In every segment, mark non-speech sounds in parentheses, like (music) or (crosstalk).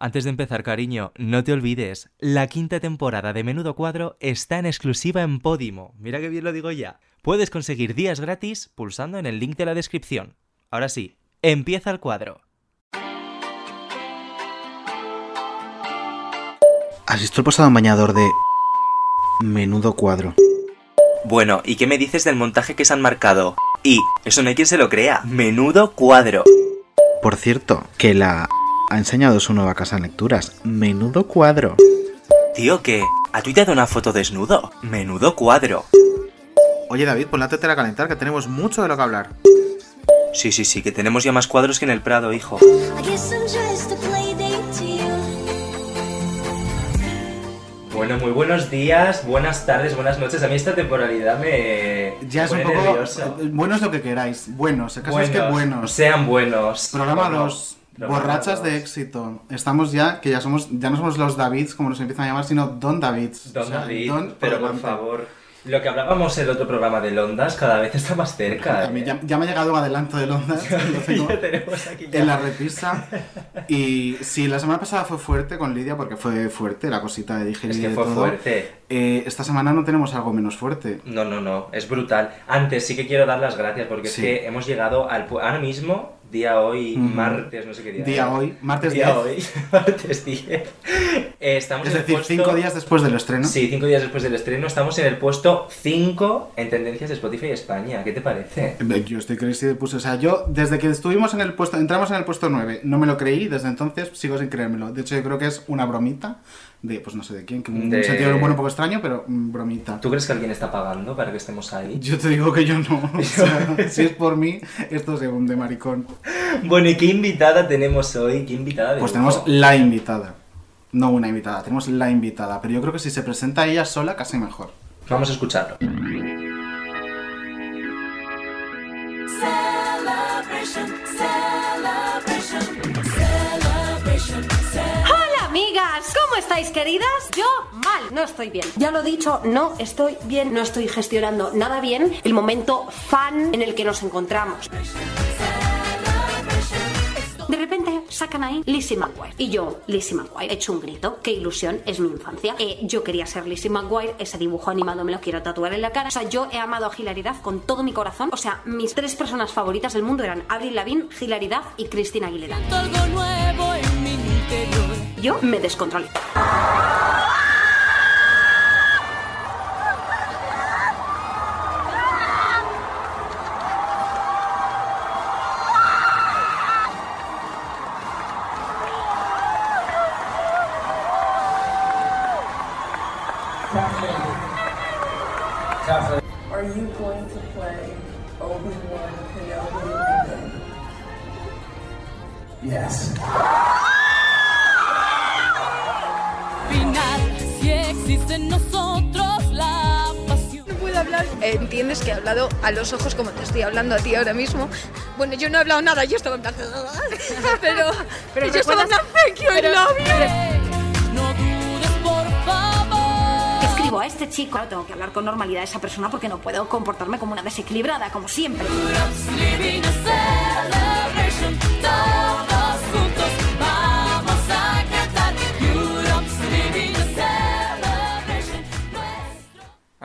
Antes de empezar, cariño, no te olvides, la quinta temporada de Menudo Cuadro está en exclusiva en Podimo. Mira que bien lo digo ya. Puedes conseguir días gratis pulsando en el link de la descripción. Ahora sí, empieza el cuadro. ¿Has visto el pasado bañador de Menudo Cuadro? Bueno, ¿y qué me dices del montaje que se han marcado? Y, eso no hay quien se lo crea, Menudo Cuadro. Por cierto, que la ha enseñado su nueva casa en lecturas. Menudo cuadro. Tío, ¿qué? ¿Ha tuiteado una foto desnudo? Menudo cuadro. Oye David, pon la tetera a calentar, que tenemos mucho de lo que hablar. Sí, sí, sí, que tenemos ya más cuadros que en el Prado, hijo. Bueno, muy buenos días, buenas tardes, buenas noches. A mí esta temporalidad me. Ya es un poco. nervioso. Bueno es lo que queráis. Buenos, el caso es que buenos. Sean buenos. Programa Bueno, 2. Borrachas de éxito. Estamos ya, que ya somos, ya no somos los Davids, como nos empiezan a llamar, sino Don Davids. Don O sea, David, Don pero por favor. Lo que hablábamos en el otro programa de Londas cada vez está más cerca. A mí ¿eh? ya, ya me ha llegado un adelanto de Londres. (laughs) lo tengo Ya tenemos aquí ya. en la repisa. Y sí, la semana pasada fue fuerte con Lidia, porque fue fuerte la cosita de digerir Es que fue todo. fuerte. Eh, esta semana no tenemos algo menos fuerte. No, no, no, es brutal. Antes sí que quiero dar las gracias porque Sí. es que hemos llegado al... Ahora mismo, día hoy, Ujú. martes, no sé qué día. Día era. hoy, martes Día 10. hoy, (laughs) martes 10. Eh, estamos Es en el decir, puesto- cinco días después del estreno. Sí, cinco días después del estreno. Estamos en el puesto 5 en tendencias de Spotify España. ¿Qué te parece? Yo estoy crazy de puse. O sea, yo desde que estuvimos en el puesto, entramos en el puesto 9, no me lo creí, desde entonces sigo sin creérmelo. De hecho, yo creo que es una bromita de, pues no sé de quién, que un De- sentido bueno un poco extraño, pero mm, bromita. ¿Tú crees que alguien está pagando para que estemos ahí? Yo te digo que yo no. O (laughs) sea, si es por mí, esto se hunde, maricón. Bueno, ¿y qué invitada tenemos hoy? ¿Qué invitada de Pues tenemos la invitada. No una invitada, tenemos la invitada. Pero yo creo que si se presenta ella sola, casi mejor. Vamos a escucharlo. Hola amigas, ¿cómo estáis queridas? Yo mal, no estoy bien. Ya lo he dicho, no estoy bien, no estoy gestionando nada bien el momento fan en el que nos encontramos. De repente sacan ahí Lizzie McGuire. Y yo, Lizzie McGuire, he hecho un grito. Qué ilusión, es mi infancia. Eh, yo quería ser Lizzie McGuire, ese dibujo animado me lo quiero tatuar en la cara. O sea, yo he amado a Hilaridad con todo mi corazón. O sea, mis tres personas favoritas del mundo eran Avril Lavigne, Hilaridad y Cristina Aguilera. nuevo en mi interior. Yo me descontrolé. A los ojos como te estoy hablando a ti ahora mismo. Bueno, yo no he hablado nada, yo estaba en plan. (laughs) Pero, pero yo estaba en plan, thank you, I love you. No dudes, por favor. Escribo a este chico, Claro, tengo que hablar con normalidad a esa persona porque no puedo comportarme como una desequilibrada, como siempre.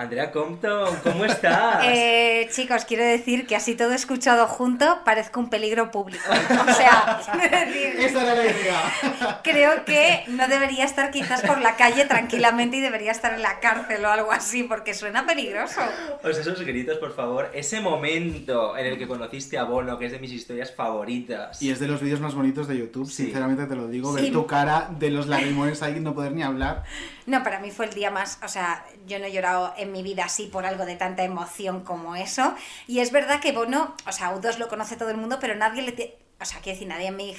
Andrea Compton, ¿cómo (laughs) estás? Eh, chicos, quiero decir que así todo escuchado junto parezco un peligro público. O sea, (laughs) quiero decir, Esa era la idea. creo que no debería estar quizás por la calle tranquilamente y debería estar en la cárcel o algo así, porque suena peligroso. O sea, esos gritos, por favor. Ese momento en el que conociste a Bono, que es de mis historias favoritas. Y es de los vídeos más bonitos de YouTube, Sí. sinceramente te lo digo. Sí. Ver tu cara de los lagrimones ahí, no poder ni hablar. No, para mí fue el día más, o sea, yo no he llorado en mi vida así por algo de tanta emoción como eso. Y es verdad que Bono, o sea, U2 lo conoce todo el mundo, pero nadie le... O sea, quiero decir, nadie en mi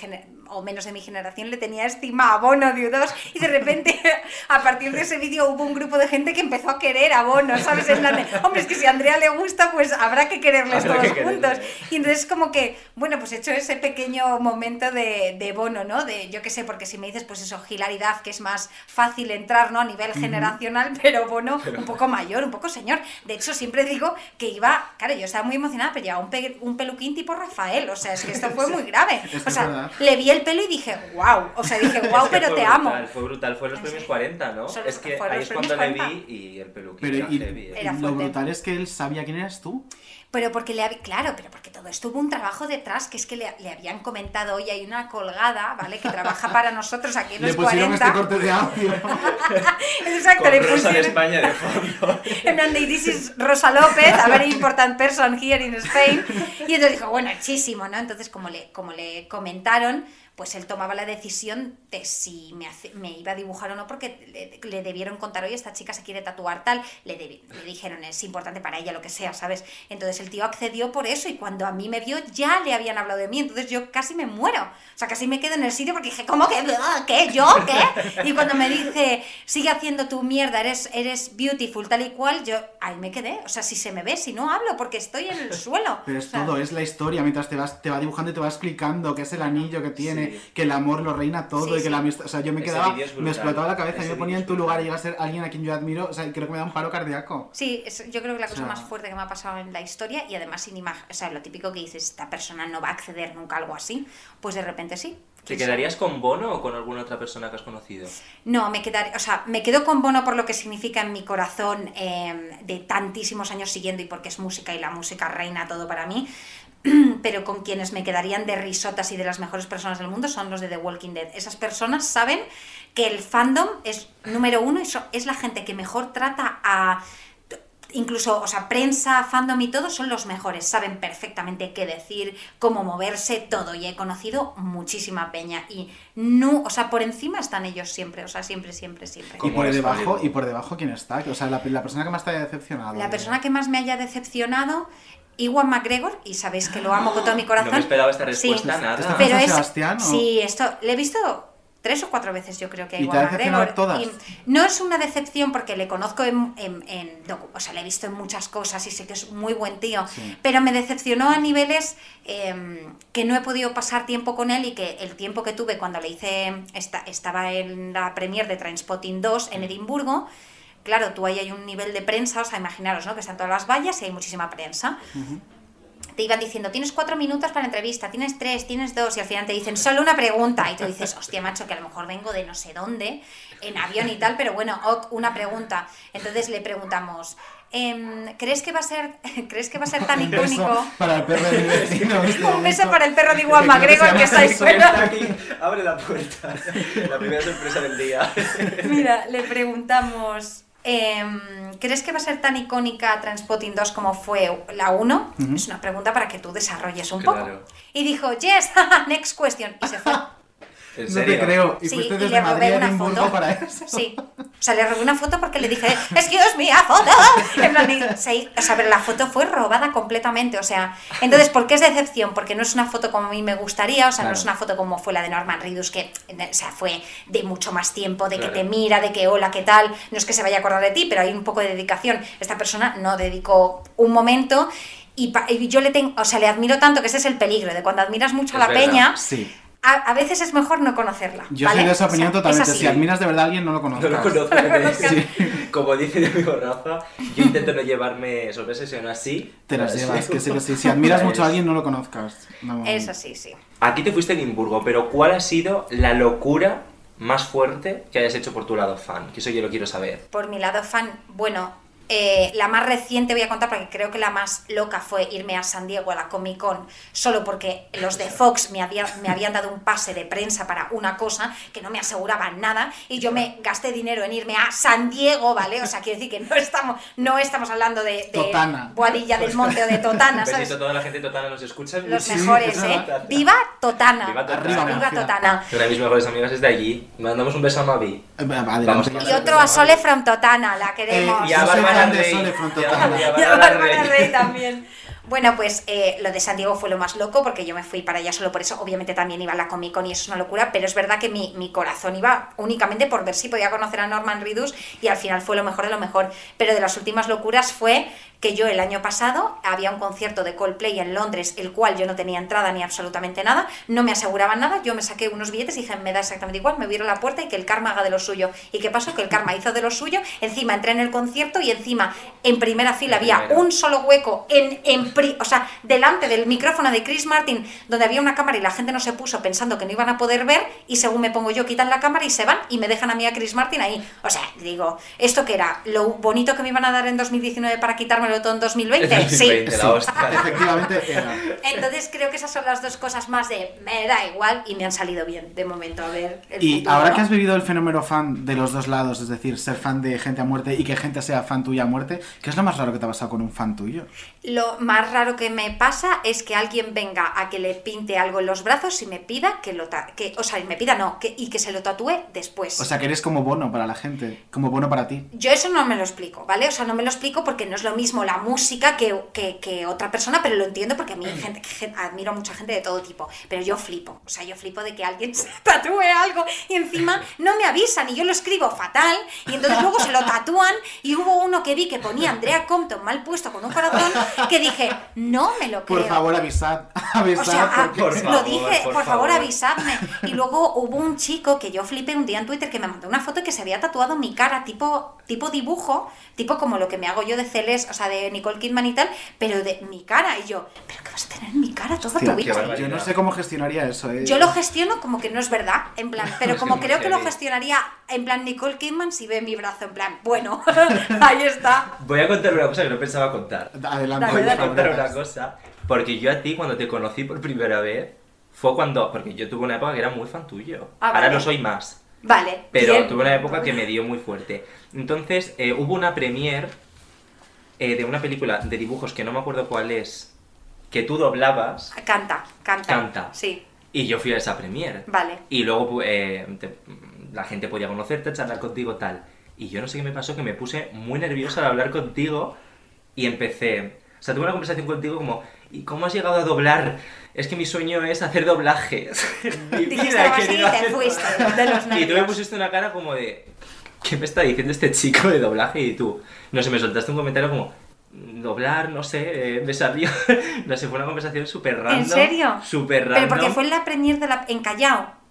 o menos de mi generación le tenía estima a Bono de U2 y de repente (laughs) a partir de ese vídeo hubo un grupo de gente que empezó a querer a Bono, ¿sabes? En plan de, hombre, es que si a Andrea le gusta, pues habrá que quererles Habrá todos que juntos. Y entonces como que, bueno, pues he hecho ese pequeño momento de, de bono, ¿no? De, yo qué sé, porque si me dices, pues eso, hilaridad, que es más fácil entrar, ¿no? A nivel generacional, pero bono un poco mayor, un poco señor. De hecho, siempre digo que iba, claro, yo estaba muy emocionada, pero llevaba un, pe- un peluquín tipo Rafael, o sea, es que esto fue muy grave. Es que o sea, verdad. le vi el pelo y dije, wow. O sea, dije, wow, (laughs) Es que pero te amo. brutal, Fue brutal, fue los ¿En premios serio? 40, ¿no? Son es que ahí es cuando le premios vi 40. y el peluquín Pero era y, heavy. ¿eh? Era lo brutal es que él sabía quién eras tú. Pero porque le había, claro, pero porque todo esto hubo un trabajo detrás, que es que le, le habían comentado, oye, hay una colgada, ¿vale? Que trabaja para nosotros aquí en Le los pusieron 40. este corte de audio. (laughs) Exacto, Con le Rosa de pusieron- España de fondo. (laughs) En plan this is Rosa López, a very important person here in Spain. Y entonces dijo, bueno, hechísimo, ¿no? Entonces, como le, como le comentaron, pues él tomaba la decisión de si me, hace- me iba a dibujar o no, porque le, le debieron contar, oye, esta chica se quiere tatuar tal. Le, le dijeron, es importante para ella, lo que sea, ¿sabes? Entonces el tío accedió por eso y cuando a mí me vio ya le habían hablado de mí. Entonces yo casi me muero. O sea, casi me quedo en el sitio porque dije, ¿cómo que? ¿Qué? ¿Yo? ¿Qué? Y cuando me dice, sigue haciendo tu mierda, eres, eres beautiful, tal y cual, yo ahí me quedé. O sea, si se me ve, si no hablo, porque estoy en el suelo. Pero es O sea, todo, es la historia, mientras te vas, te va dibujando y te va explicando qué es el anillo que tiene, Sí. Que el amor lo reina todo Sí, y que sí. la amistad. O sea, yo me quedaba, me explotaba la cabeza, Ese yo me ponía en tu lugar y llega a ser alguien a quien yo admiro, o sea, creo que me da un paro cardíaco. Sí, es- yo creo que la cosa sea- más fuerte que me ha pasado en la historia y además sin imagen, o sea, lo típico que dices, esta persona no va a acceder nunca a algo así, pues de repente sí. ¿Te quedarías con Bono o con alguna otra persona que has conocido? No, me quedaré, o sea, me quedo con Bono por lo que significa en mi corazón eh, de tantísimos años siguiendo y porque es música y la música reina todo para mí. (clears throat) Pero con quienes me quedarían de risotas y de las mejores personas del mundo son los de The Walking Dead. Esas personas saben que el fandom es número uno y so- es la gente que mejor trata a incluso, o sea, prensa, fandom y todo son los mejores, saben perfectamente qué decir, cómo moverse, todo. Y he conocido muchísima peña y no, o sea, por encima están ellos siempre, o sea, siempre, siempre, siempre. Y ¿Cómo por debajo, y por debajo quién está, o sea, la, la persona que más te haya decepcionado. La persona que más me haya decepcionado, Iwan McGregor, y sabéis que lo amo con todo mi corazón. No me esperaba esta Sí. respuesta nada. ¿Está Pero es, Sebastián, o? sí, esto le he visto tres o cuatro veces yo creo que a ¿Y te Iwan McGregor. todas? Y no es una decepción porque le conozco en, en- en docu- o sea, le he visto en muchas cosas y sé que es un muy buen tío, Sí. pero me decepcionó a niveles eh, que no he podido pasar tiempo con él y que el tiempo que tuve cuando le hice, esta, estaba en la premier de Trainspotting 2 en Edimburgo, claro, tú ahí hay un nivel de prensa, o sea, imaginaros, ¿no? Que están todas las vallas y hay muchísima prensa te iban diciendo, tienes cuatro minutos para la entrevista, tienes tres, tienes dos, y al final te dicen, solo una pregunta. Y tú dices, hostia, macho, que a lo mejor vengo de no sé dónde, en avión y tal, pero bueno, ok, una pregunta. Entonces le preguntamos, em, ¿crees que va a ser, (laughs) ¿crees que va a ser tan Un beso icónico? Para el perro de mi vecino. (laughs) este Un beso para el perro de Iwan Que creo que McGregor se que está llama ahí Sexo. fuera. Abre la puerta. (laughs) La primera sorpresa del día. Mira, le preguntamos, em, ¿crees que va a ser tan icónica Transpotting 2 como fue la 1? Es una pregunta para que tú desarrolles un Claro. poco. Y dijo, yes, (laughs) next question. Y se fue. (laughs) ¿En No serio? te creo. Y Sí, fuiste y desde le Madrid robé a una Edimburgo foto. para (laughs) eso. Sí. O sea, le robé una foto porque le dije, excuse me, a foto. (laughs) En plan, y se- o sea, pero la foto fue robada completamente. O sea, entonces, ¿por qué es decepción? Porque no es una foto como a mí me gustaría, o sea, no es una foto como fue la de Norman Reedus, que o sea, fue de mucho más tiempo, de que te mira, de que hola, ¿qué tal? No es que se vaya a acordar de ti, pero hay un poco de dedicación. Esta persona no dedicó un momento. Y, yo le tengo, o sea, le admiro tanto que ese es el peligro de cuando admiras mucho a la verdad. peña, Sí. A, a veces es mejor no conocerla. Yo ¿vale? soy de esa O sea, opinión es totalmente. así. Si admiras de verdad a alguien, no lo No conozcas. lo conozco. No lo conozcas. Sí. (laughs) Como dice mi amigo Rafa, yo intento no llevarme sorpresas, y aún así... Te las llevas. Que si, si- si admiras Es- mucho a alguien, no lo conozcas. No. Es así, sí. Aquí te fuiste a Edimburgo, pero ¿cuál ha sido la locura más fuerte que hayas hecho por tu lado fan? Que eso yo lo quiero saber. Por mi lado fan, bueno, eh, la más reciente voy a contar porque creo que la más loca fue irme a San Diego a la Comic Con solo porque los de Fox me, había- me habían dado un pase de prensa para una cosa que no me aseguraban nada y yo me gasté dinero en irme a San Diego, ¿vale? O sea, quiero decir que no estamos, no estamos hablando de, de Totana. Boadilla del Monte o de Totana, ¿sabes? Besito a toda la gente totana nos escucha. Los Sí, mejores, es ¿eh? ¡Viva Totana! Viva Totana. ¡Viva. Totana! Una de mis mejores amigas es de allí. Mandamos un beso a Mavi. Eh. Vamos. Y otro a Sole from Totana, la queremos. Eh, Y a Bárbara Sole Y a- Bárbara. Rey también. Bueno, pues eh, lo de San Diego fue lo más loco porque yo me fui para allá solo por eso. Obviamente también iba a la Comic Con y eso es una locura, pero es verdad que mi, mi corazón iba únicamente por ver si podía conocer a Norman Reedus y al final fue lo mejor de lo mejor. Pero de las últimas locuras fue que yo el año pasado había un concierto de Coldplay en Londres, el cual yo no tenía entrada ni absolutamente nada, no me aseguraban nada, yo me saqué unos billetes y dije, me da exactamente igual, me vieron la puerta y que el karma haga de lo suyo. ¿Y qué pasó? Que el karma hizo de lo suyo, encima entré en el concierto y encima en primera fila había un solo hueco en, en pri- o sea, delante del micrófono de Chris Martin, donde había una cámara y la gente no se puso pensando que no iban a poder ver, y según me pongo yo, quitan la cámara y se van y me dejan a mí a Chris Martin ahí. O sea, digo, ¿esto qué era? ¿Lo bonito que me iban a dar en 2019 para quitármelo en 2020? (laughs) Sí. 2020, la hostia. (laughs) Efectivamente era. Entonces creo que esas son las dos cosas más de me da igual y me han salido bien de momento a ver el Y futuro, ahora ¿no? que has vivido el fenómeno fan de los dos lados, es decir, ser fan de gente a muerte y que gente sea fan tuya a muerte, ¿qué es lo más raro que te ha pasado con un fan tuyo? Lo más raro que me pasa es que alguien venga a que le pinte algo en los brazos y me pida que lo que, o sea, y me pida no, que, y que se lo tatúe después. O sea, que eres como bono para la gente, como bono para ti. Yo eso no me lo explico, ¿vale? O sea, no me lo explico porque no es lo mismo la música que, que- que otra persona, pero lo entiendo porque a mí gente, gen- admiro a mucha gente de todo tipo. Pero yo flipo, o sea, yo flipo de que alguien (laughs) se tatúe algo y encima no me avisan y yo lo escribo fatal y entonces luego se lo tatúan y hubo uno que vi que ponía Andrea Compton mal puesto con un corazón que dije, no me lo creo. Por favor, avisad. (laughs) Avisad. O sea, ah, Por lo favor, dije, por por, favor, favor. avisadme. Y luego hubo un chico que yo flipé un día en Twitter que me mandó una foto que se había tatuado mi cara, tipo, tipo dibujo, tipo como lo que me hago yo de Celes, o sea, de Nicole Kidman y tal, pero de mi cara. Y yo, ¿pero qué vas a tener en mi cara toda Hostia, tu vida? yo no sé cómo gestionaría eso, ¿eh? Yo lo gestiono como que no es verdad, en plan, (laughs) pero como creo que lo gestionaría en plan Nicole Kidman si ve mi brazo, en plan, bueno, (laughs) ahí está. Voy a contar una cosa que no pensaba contar. Adelante, Voy a contar una cosa. Porque yo a ti, cuando te conocí por primera vez, fue cuando. Porque yo tuve una época que era muy fan tuyo. Ah, Ahora vale. no soy más. Vale. Pero bien. tuve una época que me dio muy fuerte. Entonces, eh, hubo una premiere eh, de una película de dibujos que no me acuerdo cuál es, que tú doblabas, Canta, canta. Canta. Sí, y yo fui a esa premiere. vale. Y luego eh, te- la gente podía conocerte, charlar contigo, tal. Y yo no sé qué me pasó, que me puse muy nerviosa al hablar contigo y empecé... O sea, tuve una conversación contigo como, ¿y cómo has llegado a doblar? Es que mi sueño es hacer doblajes. Mi (laughs) Dijiste vida he algo así y te fuiste doblajes. de los (laughs) Y tú me pusiste una cara como de, (laughs) ¿qué me está diciendo este chico de doblaje? Y tú, no sé, me soltaste un comentario como, doblar, no sé, eh, me salió, (laughs) no sé, fue una conversación súper random. ¿En serio? Súper random. Pero porque fue en la premier de la, en Callao.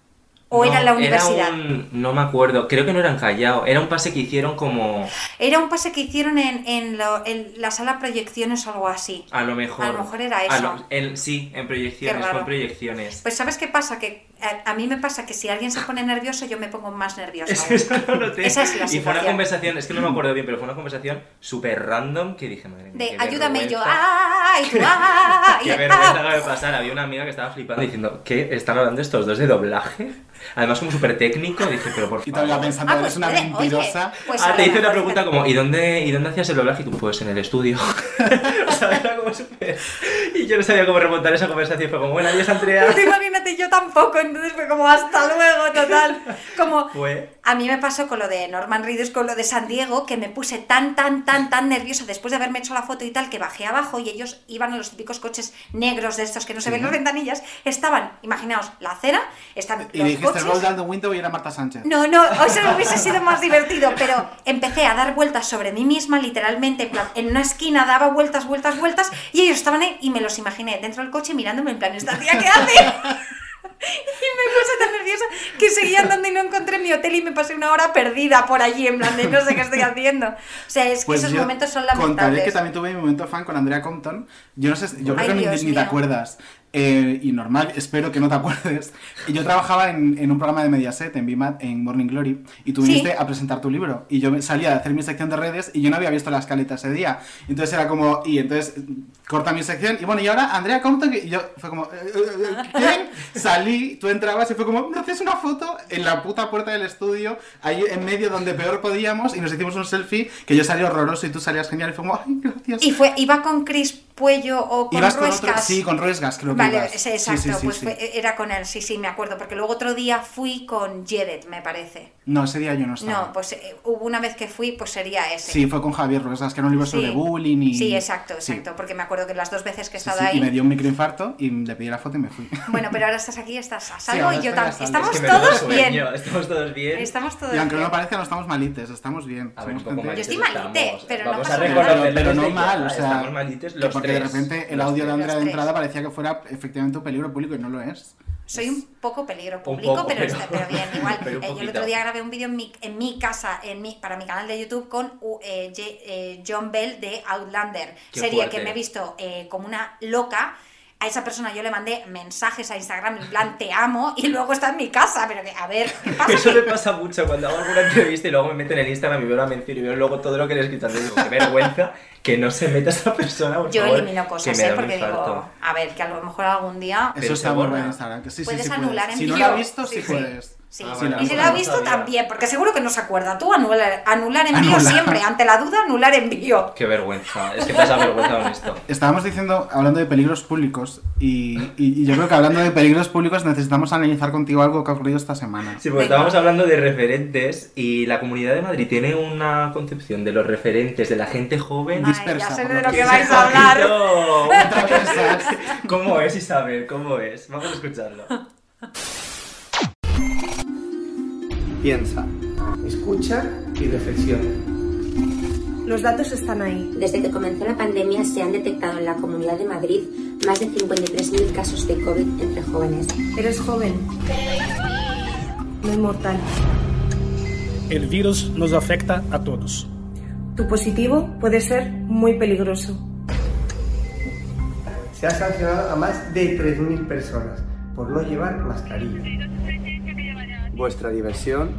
¿O No, era en la universidad? Era un, no me acuerdo, creo que no era en Callao, era un pase que hicieron como, Era un pase que hicieron en, en, lo- en la sala proyecciones o algo así. a lo mejor... A lo mejor era eso. lo- sí, en proyecciones, fue en proyecciones. Pues ¿sabes qué pasa? Que a, a mí me pasa que si alguien se pone nervioso, yo me pongo más nerviosa. Es que eso no lo tengo. Esa es la Y fue una conversación, es que no me acuerdo bien, pero fue una conversación súper random que dije, madre mía, De qué ayúdame yo, vergüenza". ¡ah! Y tú, (laughs) ¡ah! Qué vergüenza acaba de pasar. Había una amiga que estaba flipando diciendo, ¿qué? ¿Están hablando estos dos de doblaje? Además, como súper técnico, dije, pero por Y todavía favor. pensando, Ah, eres pues una puede, mentirosa. pues ah, te hice una pregunta como, ¿y dónde, ¿y dónde hacías el doblaje? Y tú, pues en el estudio. (laughs) o sea, era como súper... Y yo no sabía cómo remontar esa conversación. Fue como, bueno, adiós, Andrea. Tú imagínate, yo tampoco, entonces fue como hasta luego, total. Como Fue... a mí me pasó con lo de Norman Reedus, con lo de San Diego, que me puse tan, tan, tan, tan nerviosa después de haberme hecho la foto y tal, que bajé abajo y ellos iban en los típicos coches negros de estos que no se ven las ventanillas, estaban, imaginaos, la acera, están Y los dijiste coches... the window y era Marta Sánchez. No, no, o sea, hubiese sido más divertido, pero empecé a dar vueltas sobre mí misma, literalmente, en, plan, en una esquina daba vueltas, vueltas, vueltas, y ellos estaban ahí y me los imaginé dentro del coche mirándome en plan, ¿esta tía qué hace? Y me puse tan nerviosa que seguía andando y no encontré mi hotel y me pasé una hora perdida por allí, en plan de no sé qué estoy haciendo. O sea, es que Pues esos momentos son Contaré lamentables. que también tuve mi momento fan con Andrea Compton. Yo no sé, yo Ay, creo que ni- ni, te acuerdas. Eh, y normal, espero que no te (laughs) acuerdes. Yo trabajaba en, en un programa de Mediaset, en BIMAT, en Morning Glory, y tú Sí. viniste a presentar tu libro. Y yo salía de hacer mi sección de redes y yo no había visto la escaleta ese día. Entonces era como, y entonces corta mi sección, y bueno, y ahora Andrea Compton, y yo fue como, eh, eh, eh, ¿quién? (laughs) Salí, tú entrabas y fue como, ¿me haces una foto? En la puta puerta del estudio, ahí en medio donde peor podíamos, y nos hicimos un selfie, que yo salí horroroso y tú salías genial, y fue como, ay, gracias. Y fue, iba con Chris Puello o con Ibas con otro, sí, con Ruesgas, creo que Vale, ibas. sí, exacto, sí, sí, pues sí. fue- era con él, sí, sí, me acuerdo, porque luego otro día fui con Jedet, me parece. No, ese día yo no estaba. No, pues eh, hubo una vez que fui, pues sería ese. Sí, fue con Javier Ruesgas, que era un libro sobre bullying y... Sí, exacto, Sí. exacto, porque me acuerdo que las dos veces que he Sí, estado sí, y me ahí... dio un microinfarto y le pedí la foto y me fui. Bueno, pero ahora estás aquí, estás a salvo y yo también. Estamos Es que menudo todos sueño, bien. Estamos todos bien. Estamos todos Y aunque no bien. me parezca, no estamos malites, estamos bien. A ver, un Somos poco gente- malites Yo estoy malite, pero no pasa nada. pero, no mal, ya, o sea, Estamos malites los porque tres. de repente el audio de. Andrea de tres. entrada parecía que fuera efectivamente un peligro público y no lo es. Soy un poco peligro público, poco, pero, pero- está- pero bien, (laughs) igual. pero Eh, yo el otro día grabé un vídeo en mi, en mi casa, en mi, para mi canal de YouTube, con uh, eh, J- eh, John Bell de Outlander. Qué serie fuerte. que me he visto eh, como una loca. A esa persona yo le mandé mensajes a Instagram en plan te amo y luego está en mi casa. Pero que, a ver, ¿qué pasa? Eso me pasa mucho cuando hago alguna entrevista y luego me meto en el Instagram y veo la mención y veo luego todo lo que le he escrito. Y digo, qué vergüenza que no se meta esta persona. por Yo favor, elimino cosas, que me ¿eh? Porque infarto. digo, a ver, que a lo mejor algún día. Eso está se muy borra. bueno en Instagram. Que sí, sí, Puedes sí anular puedes. envío. Si no lo has visto, Sí, sí, sí. puedes. Sí, Ah, Sí, y si lo ha visto sabía. también, porque seguro que no se acuerda. Tú anular, anular envío Anular. siempre, ante la duda anular envío. Qué vergüenza. Es que te has avergüenzado con esto. Estábamos diciendo, hablando de peligros públicos, y, y- y yo creo que hablando de peligros públicos necesitamos analizar contigo algo que ha ocurrido esta semana. Sí, porque estábamos hablando de referentes y la Comunidad de Madrid tiene una concepción de los referentes, de la gente joven. Ay, Dispersa, ya sé de lo lo que vais a hablar. (laughs) ¿Cómo es, Isabel? ¿Cómo es? Vamos a escucharlo. Piensa, escucha y reflexiona. Los datos están ahí. Desde que comenzó la pandemia se han detectado en la Comunidad de Madrid más de 53.000 casos de COVID entre jóvenes. Eres joven. No inmortal. El virus nos afecta a todos. Tu positivo puede ser muy peligroso. Se ha sancionado a más de 3.000 personas por no llevar mascarilla. Vuestra diversión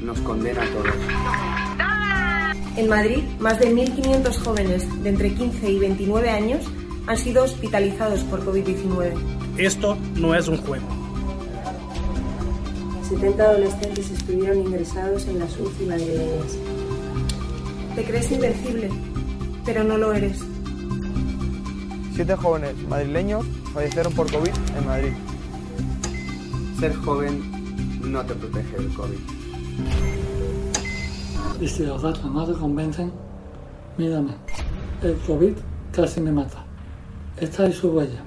nos condena a todos. En Madrid, más de 1.500 jóvenes de entre 15 y 29 años han sido hospitalizados por COVID-19. Esto no es un juego. 70 adolescentes estuvieron ingresados en las UCI madrileñas. Te crees invencible, pero no lo eres. Siete jóvenes madrileños fallecieron por COVID en Madrid. Ser joven no te protege del COVID. Y si los datos no te convencen, mírame. El COVID casi me mata. Esta es su huella.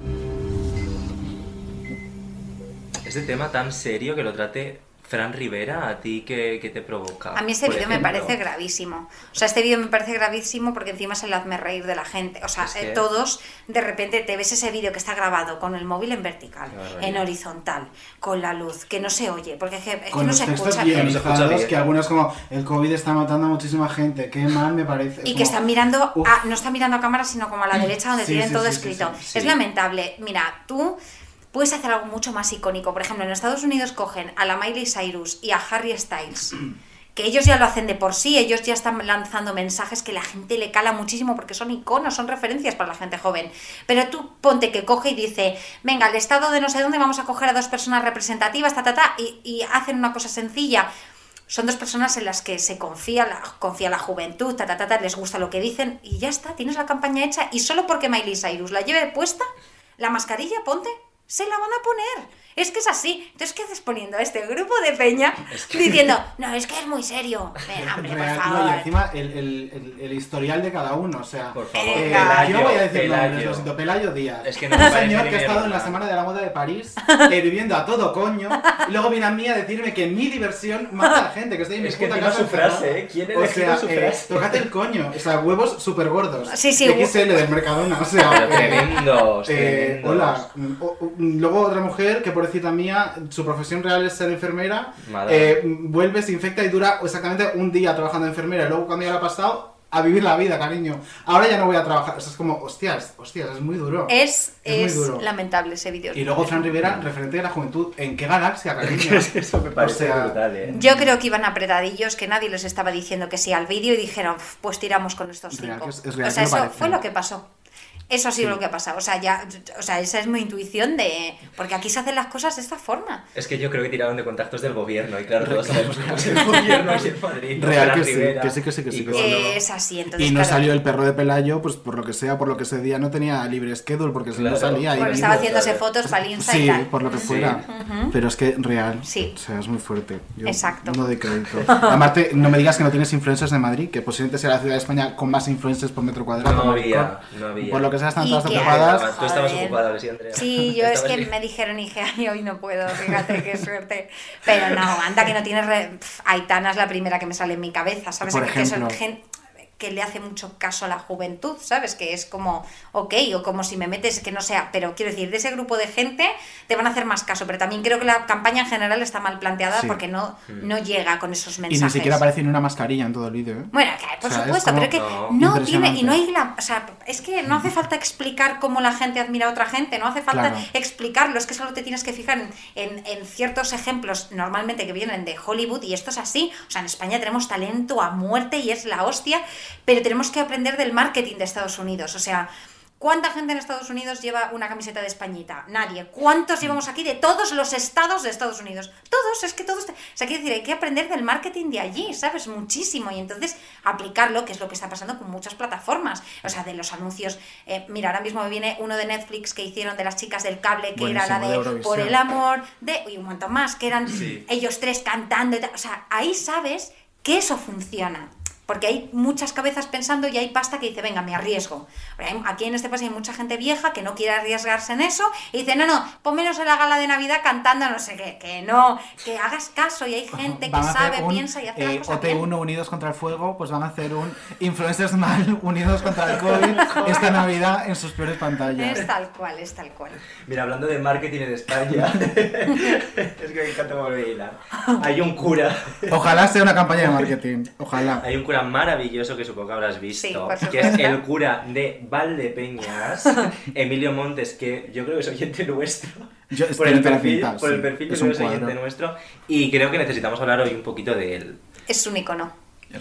Este tema tan serio que lo trate Fran Rivera, ¿a ti qué, qué te provoca? A mí este vídeo me parece gravísimo. O sea, este vídeo me parece gravísimo porque encima es el hazme reír de la gente. O sea, Es que- eh, todos, de repente te ves ese vídeo que está grabado con el móvil en vertical, en horizontal, con la luz, que no se oye, porque es que, es que no los se escucha. bien. No se escucha bien. que algunos como, el COVID está matando a muchísima gente, qué mal me parece. Y que están mirando, a- no están mirando a cámara, sino como a la (clears throat) derecha donde Sí, tienen sí, todo sí, sí, escrito. sí, sí. Es lamentable. Mira, tú puedes hacer algo mucho más icónico. Por ejemplo, en Estados Unidos cogen a la Miley Cyrus y a Harry Styles. Que ellos ya lo hacen de por sí, ellos ya están lanzando mensajes que la gente le cala muchísimo porque son iconos, son referencias para la gente joven. Pero tú ponte que coge y dice, venga, el estado de no sé dónde vamos a coger a dos personas representativas, ta, ta, ta, y, hacen una cosa sencilla. Son dos personas en las que se confía la, confía la juventud, ta, ta, ta, ta, les gusta lo que dicen y ya está, tienes la campaña hecha y solo porque Miley Cyrus la lleve puesta, la mascarilla, ponte, se la van a poner. Es que es así. Entonces, ¿qué haces poniendo a este grupo de peña diciendo, no, es que es muy serio? Hombre, (laughs) por favor. no, y encima el, el- el- el historial de cada uno, o sea, Por favor, eh, Venga. yo voy a decir Pelayo. nombres, lo siento, Pelayo Díaz. Es que no un señor que ha estado en la. Semana de la Moda de París, (laughs) eh, viviendo a todo coño, y luego viene a mí a decirme que mi diversión mata a la gente, que estoy en mi Es que puta casa su frase, ¿eh? ¿Quién O sea, su eh, frase? tócate el coño, o sea, huevos súper gordos. Sí, sí, XL del Mercadona, o sea. Pero eh, eh, tremendos. hola. Mm, o- o- Luego otra mujer que pobrecita mía, su profesión real es ser enfermera, eh, vuelve, se infecta y dura exactamente un día trabajando de enfermera. Y luego cuando ya lo ha pasado, a vivir la vida, cariño. Ahora ya no voy a trabajar. O sea, es como, hostias, hostias, es muy duro. Es, Es es, muy duro. lamentable ese vídeo. Y luego Fran Rivera, referente de la juventud. ¿En qué galaxia, (laughs) cariño? Eso me parece O sea, brutal, ¿eh? Yo creo que iban apretadillos, que nadie les estaba diciendo que sí al vídeo y dijeron, "Uf, pues tiramos con estos cinco. que es- es real o sea, eso parece. fue lo que pasó. Eso ha sido Sí. lo que ha pasado. O sea, ya, o sea, esa es mi intuición de. Porque aquí se hacen las cosas de esta forma. Es que yo creo que tiraron de contactos del gobierno y claro, todos sabemos cómo es el (laughs) gobierno aquí en Madrid. Real que sí, que sí, que sí, que sí, que sí. Es así, entonces. Y no claro, salió el perro de Pelayo, pues por lo que sea, por lo que ese día no tenía libre schedule, porque si no Claro. salía. Porque estaba haciéndose fotos para el Insta y Sí, tal. por lo que Sí. fuera. Pero es que real. Sí. O sea, es muy fuerte. Yo Exacto. No doy crédito. Aparte, no me digas que no tienes influencers de Madrid, que posiblemente sea la ciudad de España con más influencers por metro cuadrado. No había, no había. Por lo que sea, están Y todas ocupadas. Tú estabas Joder. ocupada, sí, Andrea. Sí, (laughs) yo es que me dijeron y dije, ay, hoy no puedo, fíjate qué suerte. Pero no, anda que no tienes... Re... Aitana es la primera que me sale en mi cabeza, ¿sabes? Por que, que son ejemplo. Que le hace mucho caso a la juventud, ¿sabes? Que es como, ok, o como si me metes, que no sea, pero quiero decir, de ese grupo de gente te van a hacer más caso, pero también creo que la campaña en general está mal planteada Sí. porque no, no llega con esos Y mensajes. ni siquiera aparece ni una mascarilla en todo el vídeo, ¿eh? Bueno, que, por O sea, es supuesto, como- pero que No. no, tiene, y no hay la, o sea, es que no hace falta explicar cómo la gente admira a otra gente, no hace falta Claro. explicarlo, es que solo te tienes que fijar en, en- en ciertos ejemplos normalmente que vienen de Hollywood y esto es así, o sea, en España tenemos talento a muerte y es la hostia, pero tenemos que aprender del marketing de Estados Unidos, o sea... ¿Cuánta gente en Estados Unidos lleva una camiseta de Españita? Nadie. ¿Cuántos llevamos aquí de todos los estados de Estados Unidos? Todos, es que todos. te- O sea, quiero decir, hay que aprender del marketing de allí, ¿sabes? Muchísimo. Y entonces aplicarlo, que es lo que está pasando con muchas plataformas. O sea, de los anuncios. eh, mira, ahora mismo me viene uno de Netflix que hicieron de las chicas del cable, que era la de. Por el amor, de. y un montón más, que eran Sí. ellos tres cantando y tal. O sea, ahí sabes que eso funciona. Porque hay muchas cabezas pensando y hay pasta que dice, venga, me arriesgo. Aquí en este país hay mucha gente vieja que no quiere arriesgarse en eso y dice, no, no, ponmenos en la gala de Navidad cantando no sé qué, que no, que hagas caso y hay gente que Van sabe, un, piensa y hace eh, las cosas bien. OT1 Unidos contra el Fuego, pues van a hacer un Influencers Mal (laughs) Unidos contra el COVID (laughs) esta Navidad en sus peores pantallas. Es tal cual, es tal cual. Mira, hablando de marketing en España, (laughs) es que me encanta volver a hilar. Hay un cura, Ojalá sea una campaña de marketing. Ojalá. hay un cura maravilloso que supongo que habrás visto, Sí, que es el cura de Valdepeñas, (laughs) Emilio Montes, que yo creo que es oyente nuestro. Yo- por, el perfil, pinta, por el perfil yo Es creo un que es oyente nuestro y creo que necesitamos hablar hoy un poquito de él. Es un icono.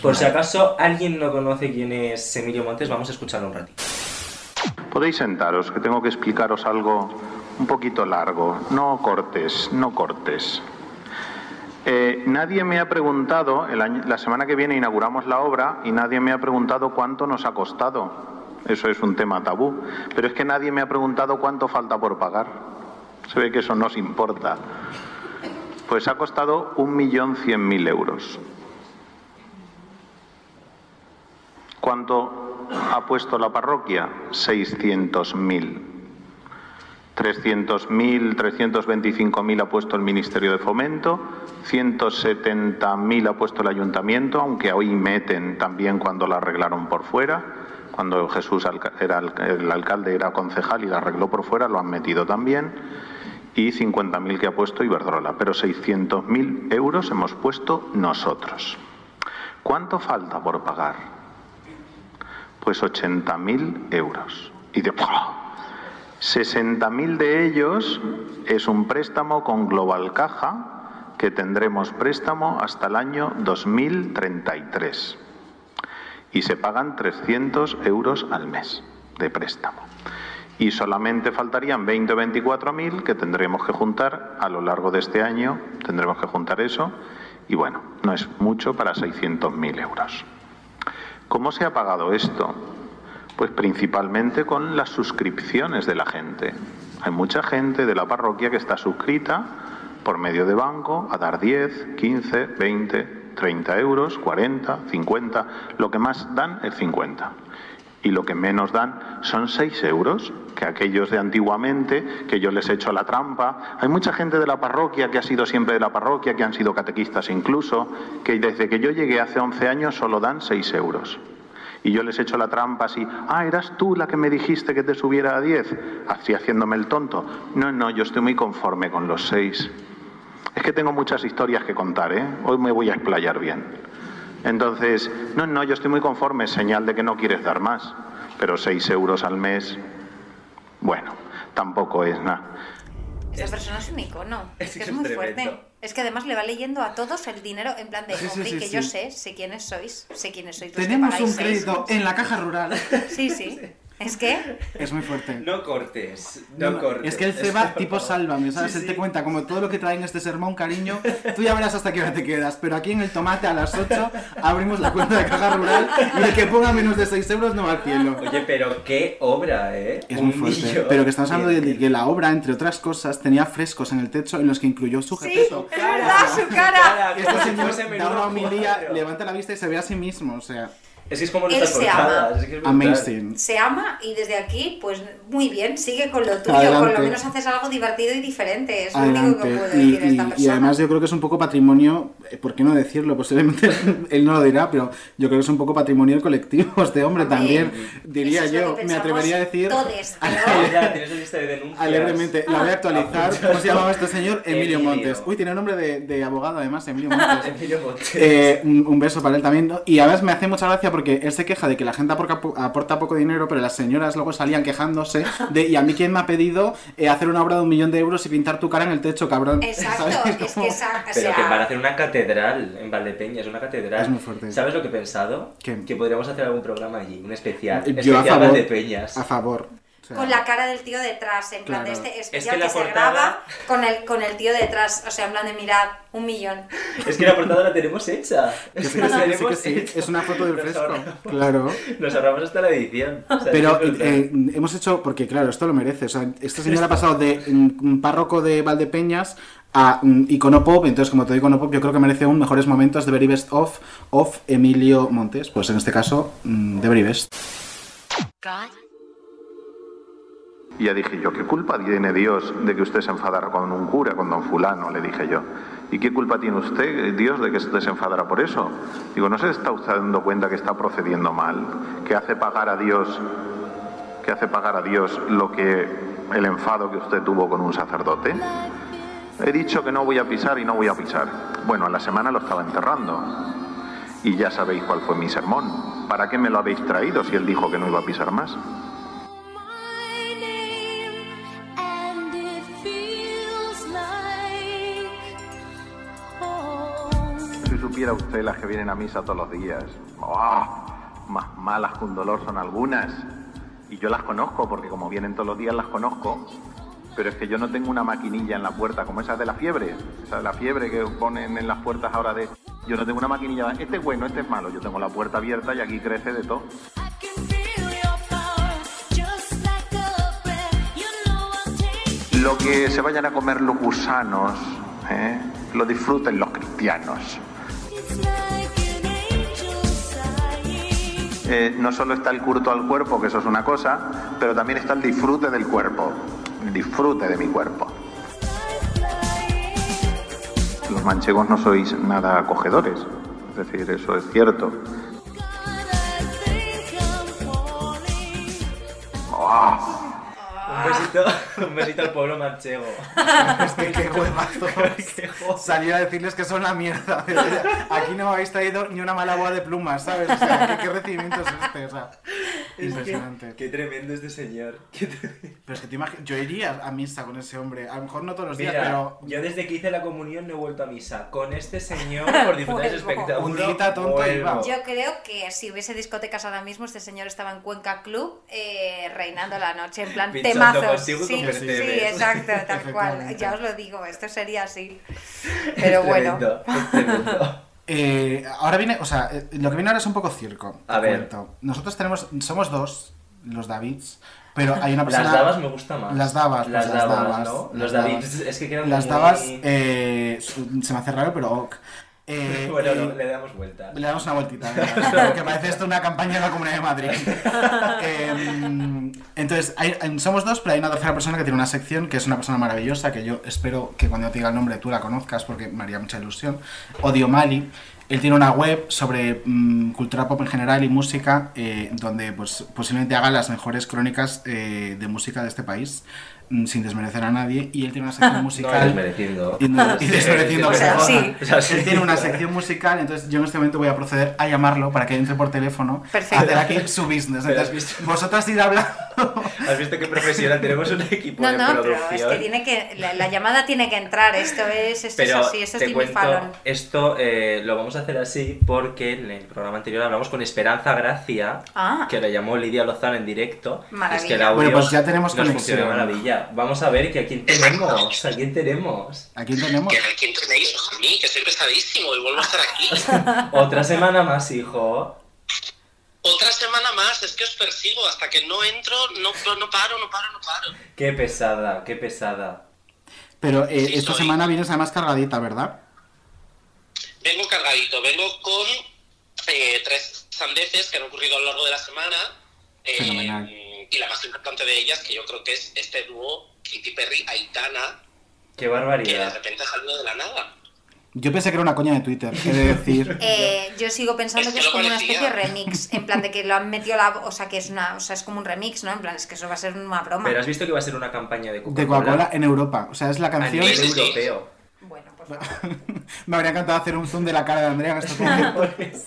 Por si acaso alguien no conoce quién es Emilio Montes, vamos a escucharlo un ratito. Podéis sentaros, que tengo que explicaros algo un poquito largo. No cortes, no cortes. Eh, nadie me ha preguntado, la semana que viene inauguramos la obra y nadie me ha preguntado cuánto nos ha costado. Eso es un tema tabú. Pero es que nadie me ha preguntado cuánto falta por pagar. Se ve que eso nos importa. Pues ha costado 1.100.000 euros. ¿Cuánto ha puesto la parroquia? 600.000. 300.000, 325.000 ha puesto el Ministerio de Fomento, 170.000 ha puesto el Ayuntamiento, aunque hoy meten también cuando la arreglaron por fuera. Cuando Jesús era el alcalde era concejal y la arregló por fuera, lo han metido también. Y 50.000 que ha puesto Iberdrola. Pero 600.000 euros hemos puesto nosotros. ¿Cuánto falta por pagar? Pues 80.000 euros. Y de 60.000 de ellos es un préstamo con Global Caja que tendremos préstamo hasta el año 2033 y se pagan 300 euros al mes de préstamo. Y solamente faltarían 20 o 24.000 que tendremos que juntar a lo largo de este año, tendremos que juntar eso y bueno, no es mucho para 600.000 euros. ¿Cómo se ha pagado esto? Pues principalmente con las suscripciones de la gente. Hay mucha gente de la parroquia que está suscrita por medio de banco a dar 10, 15, 20, 30 euros, 40, 50. Lo que más dan es 50. Y lo que menos dan son 6 euros, que aquellos de antiguamente, que yo les he hecho la trampa. Hay mucha gente de la parroquia que ha sido siempre de la parroquia, que han sido catequistas incluso, que desde que yo llegué hace 11 años solo dan 6 euros. Y yo les he hecho la trampa así, ah, eras tú la que me dijiste que te subiera a 10, así haciéndome el tonto. No, no, yo estoy muy conforme con los 6. Es que tengo muchas historias que contar, ¿eh? Hoy me voy a explayar bien. Entonces, no, no, yo estoy muy conforme, señal de que no quieres dar más. Pero 6 euros al mes, bueno, tampoco es nada. Esta persona es un icono. Es, Es que que es es muy tremendo. fuerte. Es que además le va leyendo a todos el dinero en plan de, Sí, hombre, sí, que yo sé, sé quiénes sois, sé quiénes sois. los que Tenemos un seis". crédito en la caja rural. Sí, sí. (laughs) Es que Es muy fuerte. No cortes, no, cortes. Es que el Ceba, (laughs) tipo, sálvame, ¿sabes? Él te cuenta como todo lo que trae en este sermón, cariño, tú ya verás hasta qué hora te quedas. Pero aquí en el tomate a las 8 abrimos la cuenta de caja rural y el que ponga menos de 6 euros no va al cielo. Oye, pero qué obra, ¿eh? Es Un muy fuerte. millón. Pero que estamos hablando de que la obra, entre otras cosas, tenía frescos en el techo en los que incluyó su sí, jepeto. es verdad, su cara. Este señor fuese da una homilía, levanta la vista y se ve a sí mismo, o sea... Es que es como Él nuestras se ama. Es que es brutal. Amazing. Se ama y desde aquí, pues muy bien, sigue con lo tuyo, Adelante. por lo menos haces algo divertido y diferente, es lo único que Adelante. puede Y, decir esta y- persona. y además yo creo que es un poco patrimonio, eh, ¿por qué no decirlo? Posiblemente (laughs) él no lo dirá, pero yo creo que es un poco patrimonio colectivo este hombre también, diría es yo. Me atrevería a decir Todes, (laughs) (laughs) Ya, tienes una lista de denuncias. alegremente, la voy a actualizar. ¿Cómo se llamaba este señor? Emilio, Emilio. Montes. Uy, tiene nombre de, de abogado además, Emilio Montes. Emilio Montes. Eh, un, un beso para él también. ¿no? Y además me hace mucha gracia porque él se queja de que la gente aporta, po- aporta poco dinero, pero las señoras luego salían quejándose de ¿y a mí quién me ha pedido eh, hacer una obra de un millón de euros y pintar tu cara en el techo, cabrón? Exacto, ¿Sabes? es que esa, Pero sea, que van a hacer una catedral en Valdepeñas, una catedral. Es muy fuerte. ¿Sabes lo que he pensado? ¿Qué? Que podríamos hacer algún programa allí, un especial. Yo a especial favor. Valdepeñas. A favor. O sea, con la cara del tío detrás, en plan Claro. de este Es especial que que, la se portada- graba con el, con el tío detrás, o sea, en plan de mirad, un millón. (laughs) Es que la portada la tenemos hecha. Que (laughs) sí, La que sí, que sí, tenemos que sí. hecha. Es una foto del Nos fresco. ahorramos- Claro. Nos ahorramos hasta la edición. (laughs) O sea, Pero es eh, hemos hecho, porque claro, esto lo merece. O sea, este señor ha pasado de un párroco de Valdepeñas a mm, icono pop. Entonces, como todo icono pop, yo creo que merece un mejores momentos de Very Best of, of Emilio Montes. Pues en este caso, mm, de Very Best. Y ya dije yo, ¿qué culpa tiene Dios de que usted se enfadara con un cura, con don fulano? Le dije yo. ¿Y qué culpa tiene usted, Dios, de que usted se enfadara por eso? Digo, ¿no se está usted dando cuenta que está procediendo mal? Que hace pagar a Dios, que hace pagar a Dios lo que, el enfado que usted tuvo con un sacerdote? He dicho que no voy a pisar y no voy a pisar. Bueno, a la semana lo estaba enterrando. Y ya sabéis cuál fue mi sermón. ¿Para qué me lo habéis traído si él dijo que no iba a pisar más? Supiera usted las que vienen a misa todos los días, ¡oh! más malas que un dolor son algunas. Y yo las conozco, porque como vienen todos los días las conozco. Pero es que yo no tengo una maquinilla en la puerta como esa de la fiebre. Esa de la fiebre que ponen en las puertas ahora de... Yo no tengo una maquinilla, este es bueno, este es malo. Yo tengo la puerta abierta y aquí crece de todo. Lo que se vayan a comer los gusanos, ¿eh? lo disfruten los cristianos. Eh, no solo está el culto al cuerpo, que eso es una cosa, pero también está el disfrute del cuerpo. El disfrute de mi cuerpo. Los manchegos no sois nada acogedores. Es decir, eso es cierto. ¡Ah! Un besito, (laughs) un besito al pueblo manchego. (laughs) Es que qué (laughs) huevazo. Salir a decirles que son una mierda. Aquí no me habéis traído ni una mala boa de plumas, ¿sabes? O sea, ¿qué, qué recibimiento es este? O sea, Es impresionante. que, qué tremendo este señor. Tremendo. Pero es que te imaginas, yo iría a misa con ese hombre. A lo mejor no todos los días, pero yo desde que hice la comunión no he vuelto a misa. Con este señor, por disfrutar Vuelvo. espectáculo. Un dita tonto vuelvo. iba. Yo creo que si hubiese discotecas ahora mismo, este señor estaba en Cuenca Club eh, reinando la noche, en plan Pinchando Sí, sí, exacto, (laughs) tal cual. Ya os lo digo, esto sería así. Pero bueno. Tremendo, es tremendo. (laughs) Eh, ahora viene, o sea, eh, lo que viene ahora es un poco circo. A ver. cuento. Nosotros tenemos, somos dos, los Davids, pero hay una persona. Las dabas me gusta más. Las dabas, Las pues las dabas, dabas. Los. Davids, es que quedan Las muy- dabas, eh, se me hace raro, pero ok. Eh, (laughs) bueno, eh, no, le damos vuelta. Le damos una vueltita, (laughs) venga, que parece esto una campaña de la Comunidad de Madrid. (laughs) Eh, entonces, hay- hay- somos dos, pero hay una tercera persona que tiene una sección que es una persona maravillosa, que yo espero que cuando te diga el nombre tú la conozcas porque me haría mucha ilusión. Odio Mali. Él tiene una web sobre mm, cultura pop en general y música, eh, donde pues, posiblemente haga las mejores crónicas eh, de música de este país. Mm, sin desmerecer a nadie, y él tiene una sección (laughs) No, musical. desmereciendo. Y, no- y desmereciendo. O sea, pero- sí. O sea, sí. Él tiene una sección musical, entonces yo en este momento voy a proceder a llamarlo para que entre por teléfono Perfecto. a hacer aquí su business. Pero has Entonces, vosotras ir hablando. ¿Has visto qué profesional? Tenemos un equipo No, de no, pero producción. es que tiene que. La, la llamada tiene que entrar. Esto es, esto Pero es así, esto es Jimmy cuento, Fallon. esto eh, lo vamos a hacer así porque en el programa anterior hablamos con Esperanza Gracia, Ah. que le llamó Lidia Lozano en directo. Maravilla. Es que el audio Bueno, pues ya tenemos nos conexión. de Vamos a ver que a quién tenemos. ¿A quién tenemos? ¿A quién tenemos? Que aquí tenéis a mí, que soy pesadísimo y vuelvo a estar aquí. (laughs) Otra semana más, hijo. Otra semana más, es que os persigo. Hasta que no entro, no, no paro, no paro, no paro. Qué pesada, qué pesada. Pero eh, esta semana vienes además cargadita, ¿verdad? Vengo cargadito, vengo con eh, tres sandeces que han ocurrido a lo largo de la semana. eh, Fenomenal. Y la más importante de ellas, que yo creo que es este dúo Katy Perry-Aitana, Qué que de barbaridad. repente ha salido de la nada. Yo pensé que era una coña de Twitter, he de decir. (laughs) Eh, yo sigo pensando Es que que es como una especie de remix, en plan de que lo han metido la, o sea que es una, o sea es como un remix, ¿no? En plan es que eso va a ser una broma. Pero has visto que va a ser una campaña de Coca-Cola. De Coca-Cola en Europa. O sea, es la a canción. europeo. (laughs) Me habría encantado hacer un zoom de la cara de Andrea en estos momentos.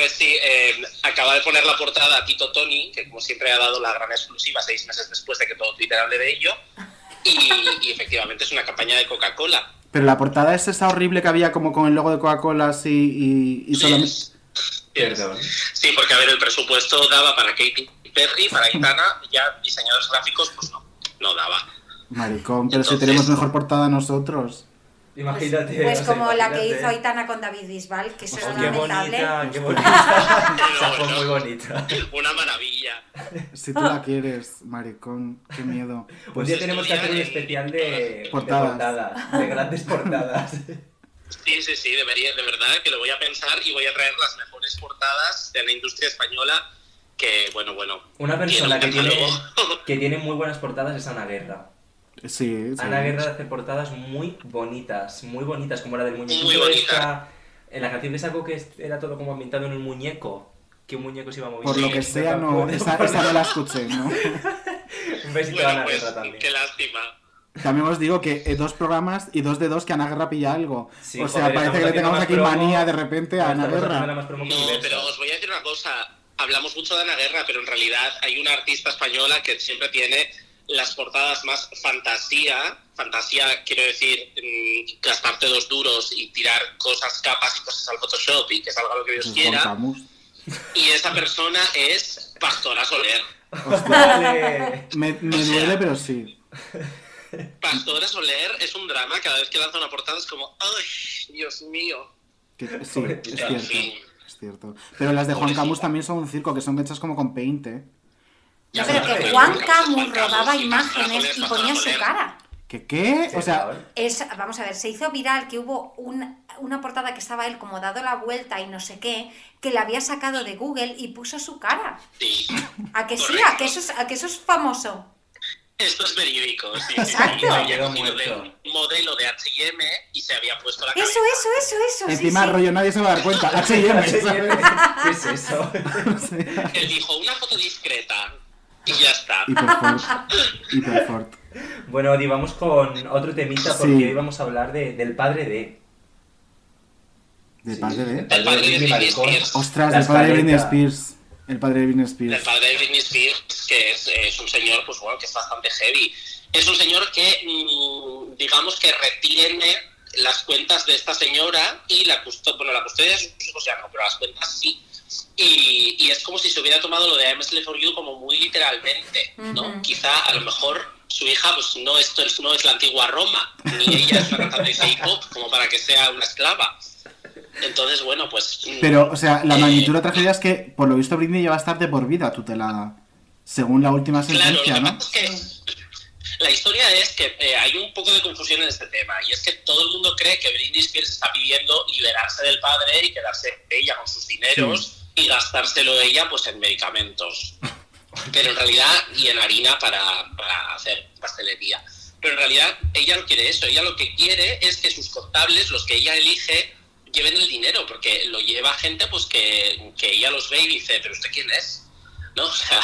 Pues sí, eh, acaba de poner la portada a Tito Tony, que como siempre ha dado la gran exclusiva seis meses después de que todo Twitter hable de ello. Y, y efectivamente es una campaña de Coca-Cola. Pero la portada es esa horrible que había como con el logo de Coca-Cola así y, y solamente. Perdón. Sí, porque a ver, el presupuesto daba para Katy Perry, para Aitana, ya diseñadores gráficos, pues no, no daba. Maricón, pero si tenemos mejor portada nosotros. Imagínate. Pues sea, como la que imagínate. hizo Aitana con David Bisbal, que eso Oh, era qué lamentable. bonita, qué bonita. (laughs) Esa fue muy bonita. (laughs) Una maravilla. Si tú la quieres, maricón, qué miedo. Un día tenemos que hacer un especial de Portadas. de, portadas, de grandes portadas. Sí, sí, sí, debería, de verdad que lo voy a pensar y voy a traer las mejores portadas de la industria española que, bueno, bueno. Una persona que tiene que tiene muy buenas portadas es Ana Guerra. Sí, sí. Ana Guerra hace portadas muy bonitas, muy bonitas, como la del muñequito Muy bonita. En la canción de Saco que era todo como ambientado en un muñeco. Que un muñeco se iba moviendo. Por lo que sea, no, esa, esa no la escuché, ¿no? (laughs) Un besito a Bueno, Ana pues, Guerra también. qué lástima. También os digo que eh, dos programas y dos de dos que Ana Guerra pilla algo. Sí, o sea, joder, parece que le tengamos aquí promo. manía de repente a Ana haciendo la Guerra. que No, pero os voy a decir una cosa. Hablamos mucho de Ana Guerra, pero en realidad hay una artista española que siempre tiene las portadas más fantasía. Fantasía, quiero decir, mm, gastarte dos duros y tirar cosas, capas y cosas al Photoshop y que salga lo que Dios Juan quiera. Y esa persona es Pastora Soler. Me, me (laughs) duele, pero sí. Pastora Soler es un drama. Cada vez que lanza una portada es como, ¡ay, Dios mío! Que- sí, es Pobrecita. cierto. Es cierto. Pero las de Juan Camus también son un circo, que son hechas como con paint, ¿eh? No, pero que Juan Camus rodaba imágenes y ponía su cara. ¿Qué qué? O sea, Es, vamos a ver, se hizo viral que hubo un- una portada que estaba él como dado la vuelta y no sé qué, que la había sacado de Google y puso su cara. Sí. ¿A que sí? ¿A que eso es, a que eso es famoso? Esto es verídico. Sí, sí, Exacto. sí. Muerto. un modelo de H&M y se había puesto la Eso, cabeza. eso, eso, eso. sí, encima sí. rollo nadie se va a dar cuenta. (laughs) H&M. ¿Qué es eso? (laughs) Él dijo una foto discreta y ya está. Hiperfort. Hiperfort. Bueno, Odi, vamos con otro temita porque Sí. hoy vamos a hablar de, del padre de. ¿Del padre de? El padre de Britney. Spears. Ostras, La el padre de Britney. Spears. El padre de Britney Spears. El padre de Britney Spears, que es, es un señor, pues bueno, que es bastante heavy. Es un señor que, mm, digamos que retiene las cuentas de esta señora y la custodia, bueno, la custodia de sus hijos ya no, pero las cuentas sí. Y, y es como si se hubiera tomado lo de I'm Still for You como muy literalmente, ¿no? Quizá a lo mejor su hija pues no es, no es la antigua Roma, ni ella es una cantante de hip hop como para que sea una esclava. Entonces, bueno, pues... mm, Pero, o sea, la eh, magnitud de la tragedia es que, por lo visto, Britney ya va a estar de por vida tutelada. Según la última Claro, sentencia, que ¿no? es que la historia es que eh, hay un poco de confusión en este tema y es que todo el mundo cree que Britney Spears está pidiendo liberarse del padre y quedarse ella con sus dineros y gastárselo ella pues en medicamentos. Pero en realidad, y en harina para, para hacer pastelería. Pero en realidad ella no quiere eso, ella lo que quiere es que sus contables, los que ella elige, lleven el dinero, porque lo lleva gente pues que, que ella los ve y dice, pero usted quién es, ¿no? (laughs) O sea,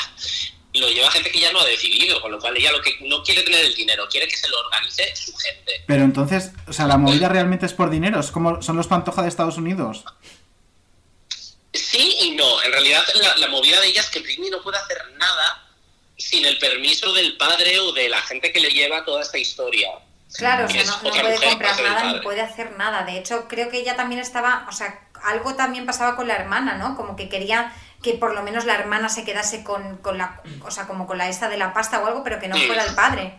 lo lleva gente que ya no ha decidido, con lo cual ella lo que no quiere tener el dinero, quiere que se lo organice su gente. Pero entonces, o sea, la movida realmente es por dinero, es como son los Pantoja de Estados Unidos. Sí y no, en realidad la, la movida de ella es que Britney no puede hacer nada sin el permiso del padre o de la gente que le lleva toda esta historia. Claro, o sea, no, puede comprar nada ni puede hacer nada. De hecho, creo que ella también estaba, o sea, algo también pasaba con la hermana, ¿no? Como que quería que por lo menos la hermana se quedase con, con la, o sea, como con la esta de la pasta o algo, pero que no Sí. fuera el padre.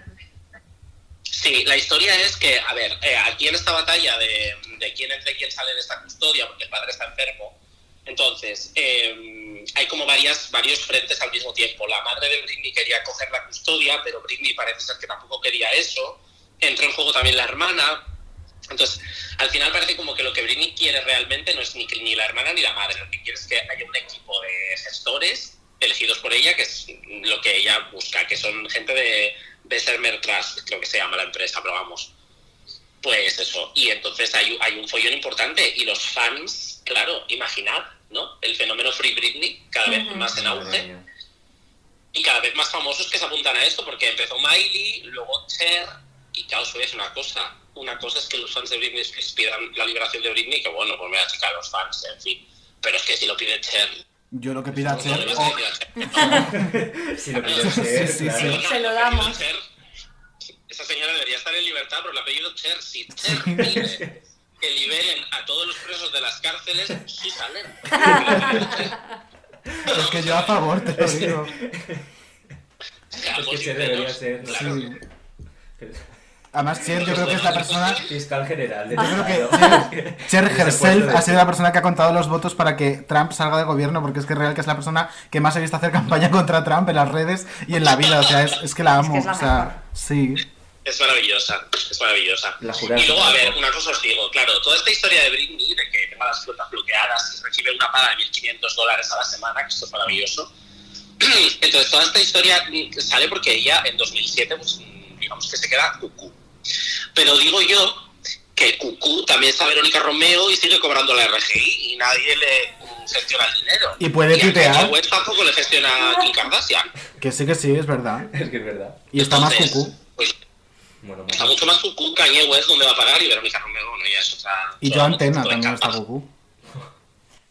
Sí, la historia es que, a ver, eh, aquí en esta batalla de, de quién entra y quién sale de esta custodia, porque el padre está enfermo, entonces eh, hay como varias, varios frentes al mismo tiempo. La madre de Britney quería coger la custodia, pero Britney parece ser que tampoco quería eso. Entró en juego también la hermana. Entonces, al final parece como que lo que Britney quiere realmente no es ni, ni la hermana ni la madre. Lo que quiere es que haya un equipo de gestores elegidos por ella, que es lo que ella busca, que son gente de Bessemer Trust, creo que se llama la empresa, pero vamos. Pues eso. Y entonces hay, hay un follón importante. Y los fans, claro, imaginad, ¿no? El fenómeno Free Britney, cada vez más en auge. Y cada vez más famosos que se apuntan a esto, porque empezó Miley, luego Cher, y claro, a decir una cosa. Una cosa es que los fans de Britney Spears pidan la liberación de Britney, que bueno, pues mira, chica, los fans, en fin. Pero es que si lo pide Cher, Yo lo que pida no Cher. a a. (laughs) Si lo pide Sí, Cher, sí, claro. sí. Se lo damos. Esa señora debería estar en libertad, pero el apellido Cher, si (laughs) Cher pide que liberen a todos los presos de las cárceles, sí salen. (laughs) Es que yo a favor, te lo digo. Es que Cher debería ser. ¿no? Sí. Además, Cher, yo creo que es la persona. Fiscal general de Yo creo que. Cher, (laughs) Cher herself ha sido la persona que ha contado los votos para que Trump salga de gobierno, porque es que es real que es la persona que más he visto hacer campaña contra Trump en las redes y en la vida. O sea, es, es que la amo. que es la o sea, sí. Es maravillosa, es maravillosa. La jurada Y luego, a ver, una cosa os digo, claro, toda esta historia de Britney, de que tenga las cuentas bloqueadas y recibe una paga de 1.500 dólares a la semana, que esto es maravilloso. (clears throat) Entonces, toda esta historia sale porque ella en 2007, pues, mm, digamos que se queda cucú. Pero digo yo que cucú también está Verónica Romeo y sigue cobrando la RGI y nadie le mm, gestiona el dinero. Y puede a tuitear. West tampoco le gestiona a Kim Kardashian. Que sí, que sí, es verdad. (laughs) Es que es verdad. Y está más Entonces, cucú. Pues Bueno, Está mucho más cucú Kanye West donde va a pagar y Verónica Romeo, bueno, ya es otra... Y yo Antena también está cucú. (laughs)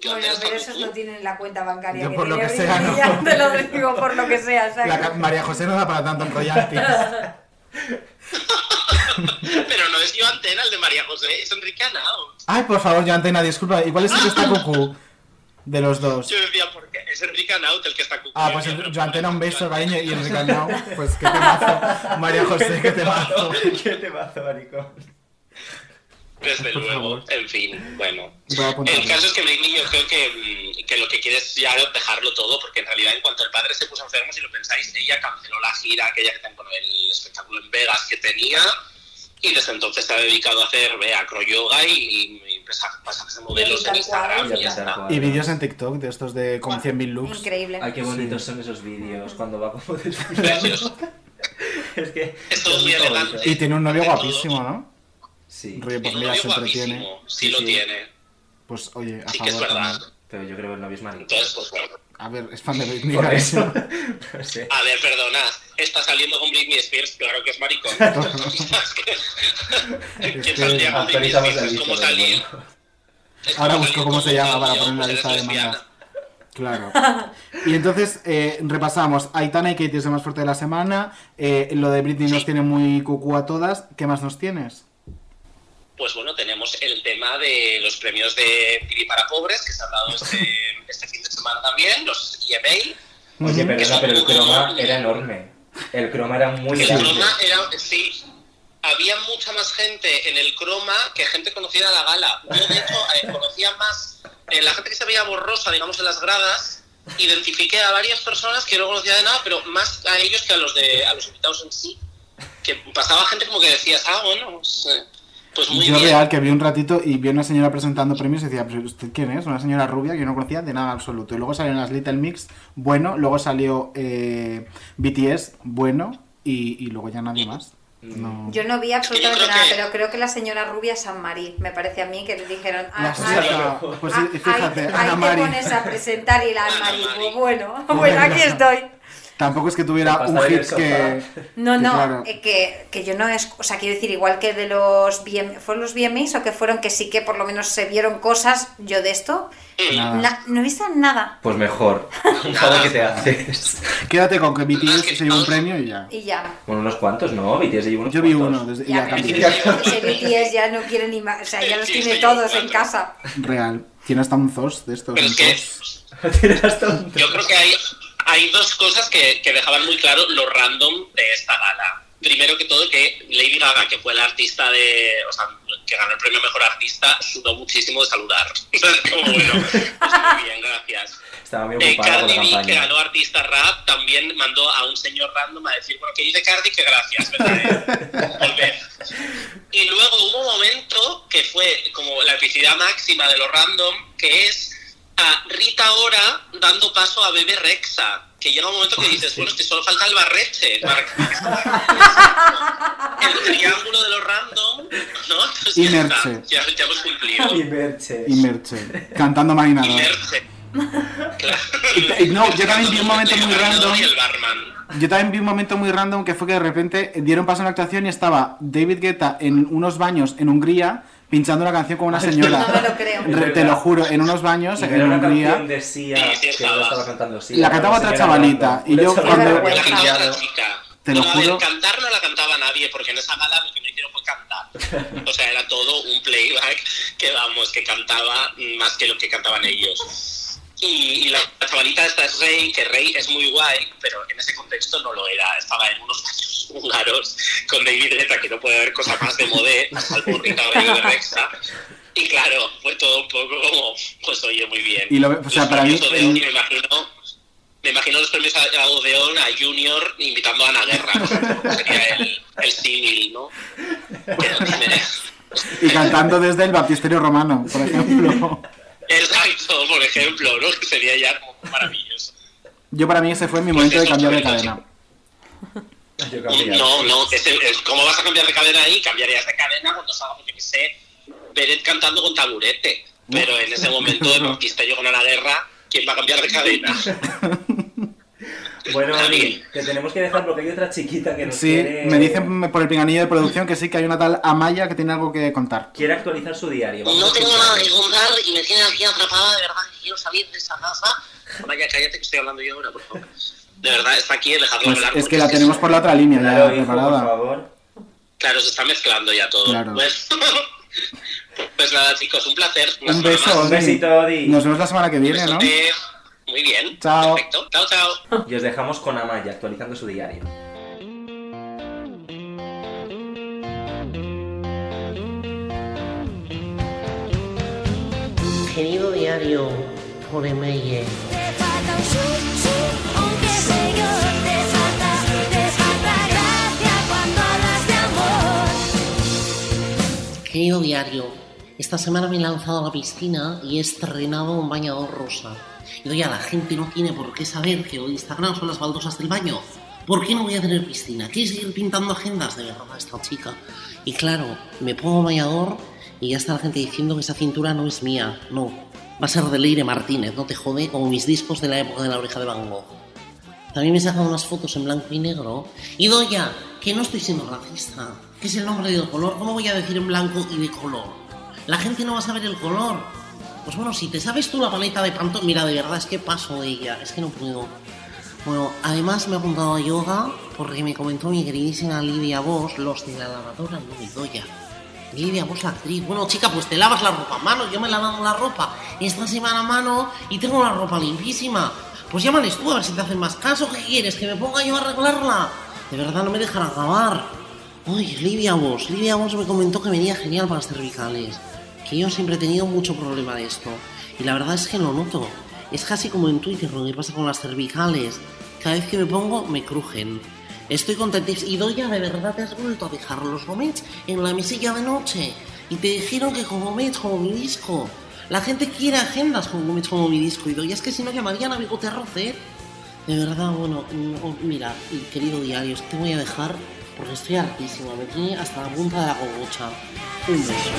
Bueno, está pero esos no tienen la cuenta bancaria Yo que por lo que sea, no. ya te lo digo por lo que sea, ¿sabes? La María José no da para tanto en royalties. (laughs) Pero no es yo Antena el de María José, es Enrique Anao. Ay, por favor, yo Antena, disculpa. ¿Y cuál es el que está cucú? De los dos. Yo decía, ¿por qué? Es Enrique Anaut el que está cucú. Ah, pues el- yo Antena un beso, cariño, y Enrique Arnau, pues qué temazo. María José, qué temazo. ¿Qué te mazo, maricón? Desde luego, en fin, bueno. El caso es que Britney yo creo que, mm, que lo que quiere es ya dejarlo todo, porque en realidad en cuanto el padre se puso enfermo, si lo pensáis, ella canceló la gira, aquella que con el espectáculo en Vegas que tenía, y desde entonces se ha dedicado a hacer acroyoga y, a pasarse modelos en Instagram y ya está. Y vídeos en TikTok de estos de como 100.000 looks. Increíble. Ay, qué bonitos son esos vídeos cuando va como desfilando. (laughs) (laughs) es que. Es todo muy elegante. Y tiene un novio guapísimo, ¿no? Sí. Rollo, pues mira, se entretiene. guapísimo, sí lo tiene. Pues oye, a Sí que es favor verdad. también. Pero yo creo que el novio es maricón. Entonces, pues bueno. A ver, es fan de Britney. Por eso. No sé. (laughs) A ver, perdona, está saliendo con Britney Spears, claro que es maricón. (laughs) (laughs) ¿Quién saldría con Britney Spears? Es como salir. es Ahora busco cómo se llama para poner en la lista de demandas. Claro. Y entonces eh, repasamos. Aitana y Katie es el más fuerte de la semana. eh, lo de Britney nos tiene muy cucú a todas. ¿Qué más nos tienes? Pues bueno, tenemos el tema de los premios de Piri para pobres que se han dado este, (laughs) este fin de semana también, los EMA. Oye, perdona, pero el croma era enorme. El croma era muy El grande. croma era, sí, había mucha más gente en el croma que gente conocida en la gala. Yo, de hecho, eh, conocía más, eh, la gente que se veía borrosa, digamos, en las gradas, identifiqué a varias personas que no conocía de nada, pero más a ellos que a los, de, a los invitados en sí. Que pasaba gente como que decías, ah, bueno, pues, eh, pues muy Yo bien. real que vi un ratito y vi a una señora presentando premios y decía, ¿pero usted quién es? Una señora rubia que yo no conocía de nada absoluto. Y luego salieron las Little Mix, bueno, luego salió eh, BTS, bueno, y, y luego ya nadie más. No. Yo no vi absolutamente nada, que- pero creo que la señora Rubia es San Marí, me parece a mí, que le dijeron, ah, La ah, pues ah, fíjate, ahí, ahí te pones a presentar y la Mari. pues bueno, pues aquí estoy. Tampoco es que tuviera un hit que... No, que no, claro. eh, que, que yo no es, o sea, quiero decir, igual que de los BM, ¿fueron los BMAs o que fueron que sí que por lo menos se vieron cosas, yo de esto, Nada. na- no he visto nada Pues mejor. Un favor que te haces. Quédate con que BTS se lleva un premio y ya. y ya. Bueno, unos cuantos, ¿no? BTS lleva unos Yo vi cuantos. uno, desde, Ya, ya cambié. Ese BTS ya no quiere ni más, o sea, ya los tiene todos en casa. Real. Tiene hasta un ZOS de estos. Pero un es que ZOS. (laughs) yo creo que hay, hay dos cosas que, que dejaban muy claro lo random de esta gala. Primero que todo, que Lady Gaga, que fue la artista de. O sea, que ganó el premio Mejor Artista, sudó muchísimo de saludar. (laughs) Como, bueno, pues muy bien, gracias. Estaba muy Eh, Cardi B, que ganó artista rap, también mandó a un señor random a decir, bueno, que dice Cardi que gracias. (laughs) Volver. Y luego hubo un momento que fue como la epicidad máxima de lo random, que es a Rita Ora dando paso a Bebe Rexa. Que llega un momento que dices, bueno, es que solo falta el barrete. El (laughs) triángulo de lo random, ¿no? Entonces Y ya está, Merche. ya, ya hemos cumplido. Y Merche. Y Merche. Cantando Marinador. Merche. Y- y no, yo también vi un momento muy random. Y el barman. Yo también vi un momento muy random que fue que de repente dieron paso a la actuación y estaba David Guetta en unos baños en Hungría pinchando una canción con una señora. (laughs) No me lo creo. Re- te lo juro, en unos baños Y en una Hungría. canción de Sia que no estaba cantando Sia. La cantaba otra chavalita, y yo (laughs) cuando- que La había cantaba pillado. otra chica. Te lo No, juro. ver, cantar no la cantaba nadie, porque en esa gala lo que no hicieron fue cantar. O sea, era todo un playback que, vamos, que cantaba más que lo que cantaban ellos. Y, y la chavalita esta es Rey, que Rey es muy guay, pero en ese contexto no lo era. Estaba en unos baños húngaros con David Guetta, que no puede haber cosa más de modé, Rita Ora y Bebe Rexa. Y claro, fue todo un poco como, pues oye, muy bien. Y lo- o sea, Los para mí- me imagino, me imagino los premios a Odeón a Junior invitando a Ana Guerra. Sería el, el símil, ¿no? Tiene- Y cantando desde el baptisterio romano, por ejemplo. Exacto, por ejemplo, ¿no? Que sería ya como maravilloso. Yo para mí ese fue mi momento de cambiar de cadena. Yo. No, no, ese- es- ¿cómo vas a cambiar de cadena ahí? Cambiarías de cadena cuando salga, yo que sé, Beret cantando con taburete. Pero en ese momento de baptisterio con Ana Guerra, ¿quién va a cambiar de cadena? (laughs) Bueno, que tenemos que dejar porque hay otra chiquita que nos Sí, quiere... me dicen por el pinganillo de producción que sí que hay una tal Amaya que tiene algo que contar. Quiere actualizar su diario. Vamos No tengo nada que contar y me tiene aquí atrapada, de verdad, que quiero salir de esa casa. Vaya, cállate que estoy hablando yo ahora, por favor. De verdad, está aquí, dejadlo Pues hablar. es que la tenemos por la otra línea Claro, ya hijo, por preparada. favor. Claro, se está mezclando ya todo. Claro. Pues, (laughs) pues nada, chicos, un placer. Un beso. Odi. besito, Odi. Nos vemos la semana que viene, ¿no? Muy bien. Chao. Perfecto. Chao, chao. Y os dejamos con Amaya actualizando su diario. Querido diario, por email. Querido diario, esta semana me he lanzado a la piscina y he estrenado un bañador rosa. Y oye, la gente no tiene por qué saber que hoy Instagram son las baldosas del baño. ¿Por qué no voy a tener piscina? ¿Quiere seguir pintando agendas de verdad esta chica? Y claro, me pongo bañador y ya está la gente diciendo que esa cintura no es mía. No, va a ser de Leire Martínez, no te jode, como mis discos de la época de la oreja de Van Gogh. También me he sacado unas fotos en blanco y negro. Y Doya, que no estoy siendo racista. Que es el nombre del color. ¿Cómo voy a decir en blanco y de color? La gente no va a saber el color. Pues bueno, si te sabes tú la paleta de Pantone... Mira, de verdad, es que paso de ella. Es que no puedo. Bueno, además me he apuntado a yoga porque me comentó mi queridísima Lidia Vos, los de la lavadora no me Doya. Lidia Vos, la actriz. Bueno, chica, pues te lavas la ropa a mano. Yo me he lavado la ropa esta semana a mano y tengo la ropa limpísima. Pues llámales tú a ver si te hacen más caso. ¿Qué quieres? ¿Que me ponga yo a arreglarla? De verdad no me dejan acabar. Uy, Lidia Vos. Lidia Vos me comentó que venía genial para las cervicales. Que yo siempre he tenido mucho problema de esto. Y la verdad es que lo noto. Es casi como en Twitter lo que pasa con las cervicales. Cada vez que me pongo, me crujen. Estoy contentísima. Y Doya, de verdad te has vuelto a dejar los gomets en la mesilla de noche. Y te dijeron que con gomets como mi disco. La gente quiere agendas gomets como mi disco. Y es que si no llamarían a Bigote Roce. De verdad, bueno, mm, oh, mira, querido diario, te voy a dejar porque estoy hartísima. Me tiene hasta la punta de la cogocha. Un beso.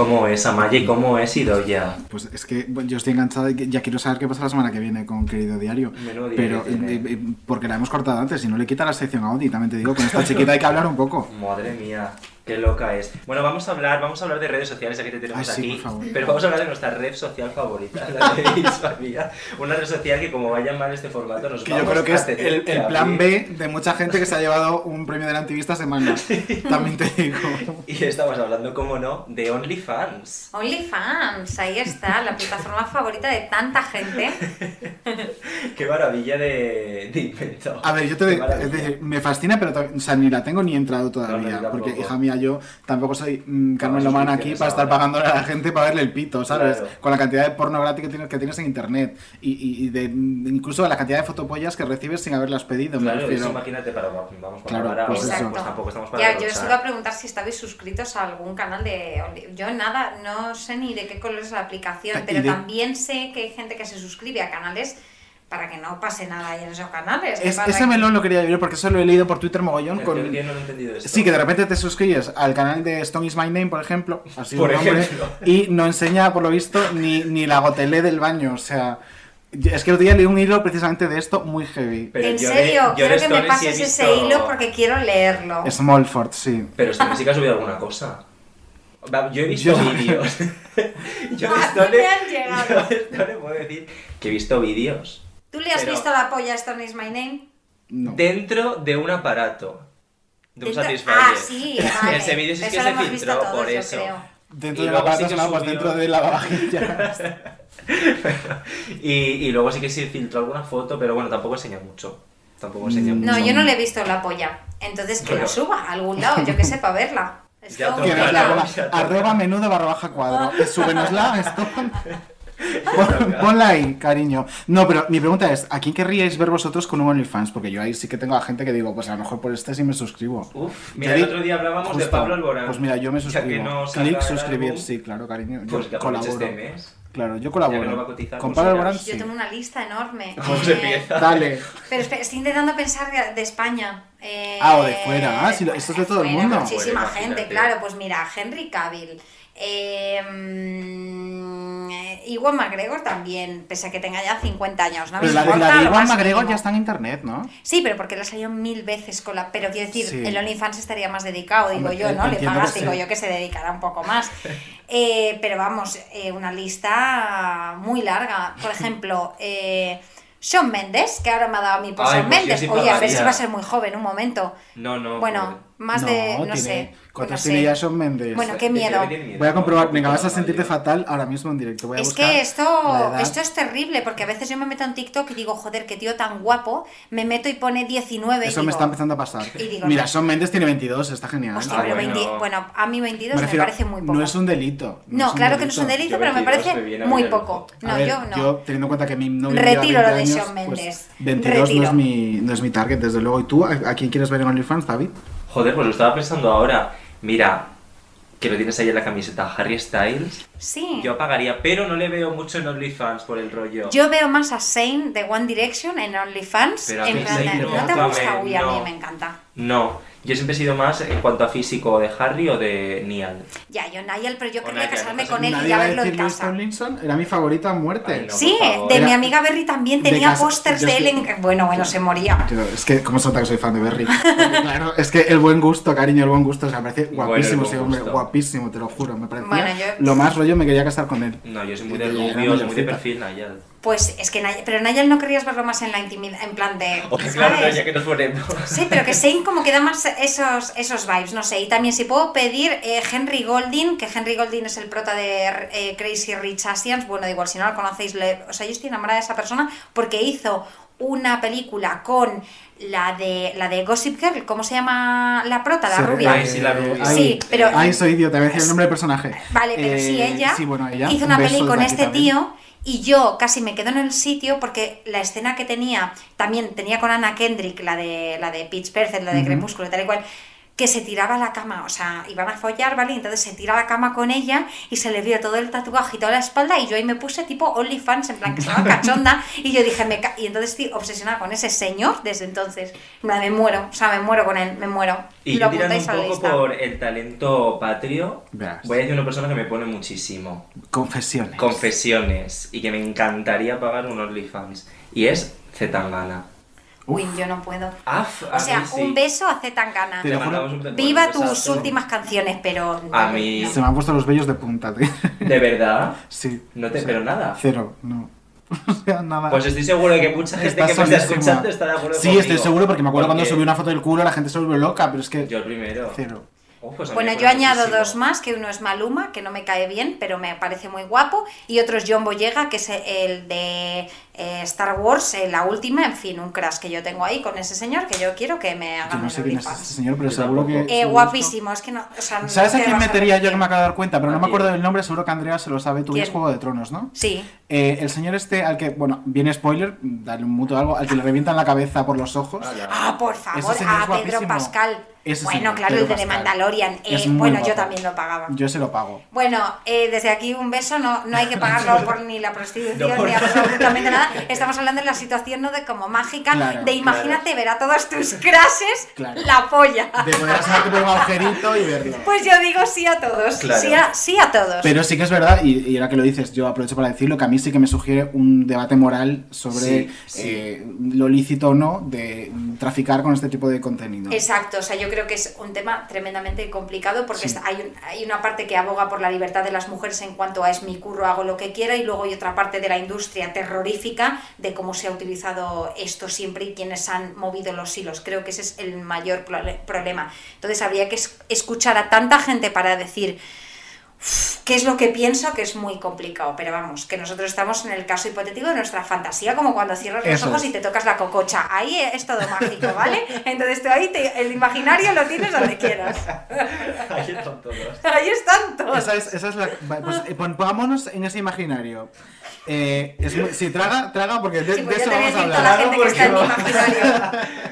¿Cómo es Amaya y cómo es Idoya? Pues es que bueno, yo estoy enganchado y ya quiero saber qué pasa la semana que viene con Querido Diario. Menudo Pero eh, eh, porque la hemos cortado antes y no le quita la sección a Audi, también te digo, con esta (laughs) chiquita hay que hablar un poco. Madre mía, qué loca es. Bueno, vamos a hablar, vamos a hablar de redes sociales, ya que te tenemos Ay, sí, aquí. por favor. Pero vamos a hablar de nuestra red social favorita, la de (laughs) Isabia. Una red social que como vaya mal este formato nos Que yo vamos creo que a es el, el plan. B de mucha gente que se ha llevado un premio del antivista semana. (laughs) También te digo. Y estamos hablando, como no, de OnlyFans. OnlyFans, ahí está, la plataforma favorita de tanta gente. (laughs) Qué maravilla de, de invento. A ver, yo te es decir, me fascina, pero o sea, ni la tengo ni he entrado todavía. No, no, yo porque, hija mía, yo tampoco soy mm, Carmen No, Lomana aquí para estar ahora. pagándole a la gente para verle el pito, ¿sabes? Claro. Con la cantidad de porno gratis que tienes, que tienes en internet. Y, y- y de mm, incluso la cantidad de fotopollas que recibes sin haberlas pedido, me Claro, refiero. eso imagínate para, vamos, para Claro, hablar pues ahora, eso. pues tampoco estamos para Ya, yo os iba a preguntar si estabais suscritos a algún canal de Yo nada, no sé ni de qué color es la aplicación, pero de- también sé que hay gente que se suscribe a canales para que no pase nada ahí en esos canales. Es- ese que- melón lo quería vivir porque eso lo he leído por Twitter mogollón. El Con... que no lo he entendido esto. Sí, que de repente te suscribes al canal de Stone is My Name, por ejemplo, así Por nombre, ejemplo. y no enseña, por lo visto, ni, ni la gotelé del baño. O sea, es que el otro día leí un hilo precisamente de esto muy heavy. Pero en yo de- serio, yo quiero que me pases visto- ese hilo porque quiero leerlo. Smallford, sí. Pero Stone sí que ha subido alguna cosa. Yo he visto Yo- vídeos. (laughs) yo de ¿A Stone, dónde han llegado? yo de Stone puedo decir que he visto vídeos ¿Tú le has Pero- visto la polla a Stone is My Name? No. dentro de un aparato. De un Dentro- Satisfyer. Ah, sí, (laughs) vale. Ese vídeo sí Eso que lo se hemos visto filtró todos, por yo eso. creo. Dentro Y de la luego sí que pues subió- dentro de lavavajillas. (laughs) y, y luego sí que se filtró alguna foto, pero bueno, tampoco enseña mucho. Tampoco enseña No, mucho. yo no le he visto la polla. Entonces que Pero- lo suba a algún lado, yo que sé, para verla. (laughs) Ya Esto- toca. que nos la Claro, bola. ya. Arroba menudo barra baja cuadro. Súbenosla, esto. Pon- Ponla ahí, cariño. No, pero mi pregunta es, ¿a quién querríais ver vosotros con un OnlyFans? Porque yo ahí sí que tengo a gente que digo, pues a lo mejor por este sí me suscribo. Uf, mira, el otro día hablábamos de. Pablo Alborán. Pues mira, yo me que suscribo. no salga Clic, suscribir, sí, claro, cariño. Yo Pues que aproveches colaboro. este mes. Claro, yo que colaboro. cotizar, Con pues Pablo. Alborán, Yo tengo una lista enorme. ¿Cómo (laughs) Eh, se empieza? Dale. Pero estoy intentando pensar de, de España. Eh, Ah, o de fuera. Ah, sí, lo- esto es de todo el mundo. Muchísima Fuera, gente, claro. Pues mira, Henry Cavill. Eh, Iwan McGregor también, pese a que tenga ya 50 años, ¿no? Pero la, de- importa la de lo Iwan McGregor ya está en internet, ¿no? Sí, pero porque le ha salido mil veces con la... Pero quiero decir, Sí. el OnlyFans estaría más dedicado, digo Hombre, yo, ¿no? Le pagas, digo sí. yo, que se dedicará un poco más. (laughs) Eh, pero vamos, eh, una lista muy larga. Por (laughs) ejemplo, eh, Sean Mendes, que ahora me ha dado a mí por Sean pues sí Oye, a ver si va a ser muy joven, un momento. No, no. Bueno, pobre. Más de, no tiene- sé. ¿Cuántos no tiene Mendes? Bueno, qué miedo. Voy a ¿no? comprobar, venga, vas a sentirte fatal ahora mismo en directo. Voy a Es que esto, esto es terrible, porque a veces yo me meto en TikTok y digo, joder, qué tío tan guapo, me meto y pone 19 Eso y me está empezando a pasar. y digo, Mira, no. Shawn Mendes tiene 22, está genial. hostia, Ah, pero bueno. 20 bueno, a mí 22 Me parece muy poco. No es un delito. No, claro que no es un delito. pero me 22 parece muy poco. No, ver, yo no. Yo, teniendo en cuenta que mi novio Retiro lo 20 de Shawn pues, Mendes. 22 no es, mi, no es mi target, desde luego. ¿Y tú? ¿A, a quién quieres ver en OnlyFans, David? Joder, pues lo estaba pensando ahora. Mira, que lo tienes ahí en la camiseta, Harry Styles. Sí. Yo pagaría, pero no le veo mucho en OnlyFans por el rollo. Yo veo más a Zayn de One Direction en OnlyFans. Pero a en mí plan Zayn no, ¿no te gusta? Uy, a mí me encanta. No, yo siempre he sido más en cuanto a físico de Harry o de Niall. Ya, yo Niall, pero yo quería casarme con él y ya va a verlo en casa. Tomlinson, era mi favorita a muerte. Ay, no. Sí, de Era- mi amiga Berry también de tenía casa- pósters yo de es él que- en... Bueno, bueno, se moría. Es que, ¿cómo se nota que soy fan de Berry? Porque, claro, es que el buen gusto, cariño, el buen gusto, o sea, me parece Bueno, guapísimo ese hombre, gusto. guapísimo, te lo juro, me parecía Bueno, yo- lo más rollo, me quería casar con él. No, yo soy muy de rubio, soy muy de perfil, Niall. Pues es que Niall... Pero Niall no querías verlo más en la intimidad, en plan de... (laughs) O claro, ya que nos ponemos. Sí, pero que Zayn como que da más esos, esos vibes, no sé. Y también si puedo pedir eh, Henry Golding, que Henry Golding es el prota de eh, Crazy Rich Asians, bueno, igual si no lo conocéis, le- o sea, yo estoy enamorada de esa persona porque hizo una película con la de la de Gossip Girl, ¿cómo se llama la prota, la rubia? Ay, sí, la rubia. Ay, Sí, pero- Ay, soy idiota, a decir el nombre del personaje. Vale, pero sí, Eh, ella, sí, bueno, ella, hizo un una peli con este también. tío y yo casi me quedo en el sitio porque la escena que tenía, también tenía con Anna Kendrick, la de, la de Pitch Perfect, la de. Crepúsculo y tal y cual, que se tiraba a la cama, o sea, iban a follar, ¿vale? Y entonces se tira a la cama con ella y se le vio todo el tatuaje y toda la espalda y yo ahí me puse tipo OnlyFans, en plan que estaba (laughs) cachonda y yo dije, me ca- y entonces estoy obsesionada con ese señor desde entonces. Me muero, o sea, me muero con él, me muero. Y Lo yo tirando apuntáis un a la poco lista. por el talento patrio, Verás. voy a decir una persona que me pone muchísimo. Confesiones. Confesiones. Y que me encantaría pagar un OnlyFans. Y es Zetangana. Uy, yo no puedo. Af, O sea, un beso. Te lo juro. Viva tus últimas canciones, pero... A mí, Se me han puesto los vellos de punta, tío. ¿de verdad? Sí. No te, pero nada. Cero, no. (laughs) O sea, nada. Pues estoy seguro de que mucha gente Está que me está escuchando está de acuerdo Sí, conmigo. estoy seguro porque me acuerdo cuando subí una foto del culo la gente se volvió loca, pero es que... Yo el primero. Cero. Oh, pues Bueno, yo añado muchísimo. dos más, que uno es Maluma, que no me cae bien, pero me parece muy guapo, y otro es John Boyega, que es el de eh, Star Wars, eh, la última, en fin, un crash que yo tengo ahí con ese señor, que yo quiero que me Yo haga no un sé quién es ese señor, pero seguro que... Eh, seguro guapísimo, es que no, o sea, no ¿Sabes a quién metería yo que me acabo de dar cuenta? Pero no me ¿A acuerdo del nombre, seguro que Andrea se lo sabe. Tú ves. Juego de Tronos, ¿no? Sí. Eh, el señor este al que, bueno, viene spoiler, dale un muto algo, al que le revientan la cabeza por los ojos. Ah, por favor, a Pedro guapísimo. Pascal. Ese bueno, señor, claro, Pedro el de The. Mandalorian. Eh, bueno, yo también lo pagaba. Yo se lo pago. Bueno, eh, desde aquí un beso, no, no hay que pagarlo (laughs) por ni la prostitución No, por ni absolutamente nada. (laughs) Estamos hablando de la situación ¿no? de como mágica, Claro, de imagínate ver a todos tus crases Claro. la polla. De poder por un agujerito y verlo. Pues yo digo sí a todos, sí, a, sí a todos. Pero sí que es verdad, y, y ahora que lo dices, yo aprovecho para decirlo, que a mí sí que me sugiere un debate moral sobre Sí, sí. eh, lo lícito o no de traficar con este tipo de contenido. Exacto, o sea, yo creo que es un tema tremendamente complicado porque hay, un- hay una parte que aboga por la libertad de las mujeres en cuanto a es mi curro, hago lo que quiera, y luego hay otra parte de la industria terrorífica de cómo se ha utilizado esto siempre y quiénes han movido los hilos. Creo que ese es el mayor problema. Entonces habría que es- escuchar a tanta gente para decir "Uf, qué es lo que pienso, que es muy complicado. Pero vamos, que nosotros estamos en el caso hipotético de nuestra fantasía, como cuando cierras los ojos es. y te tocas la cococha. Ahí es todo mágico, ¿vale? Entonces tú ahí te- el imaginario lo tienes donde quieras. (laughs) Ahí están todos. Ahí están todos. Esa es, esa es la. Pues eh, pon- pongámonos en ese imaginario. Eh, es muy- sí, traga, traga, porque de, Sí, pues de yo eso vamos a toda la hablar. gente que está en mi. (laughs)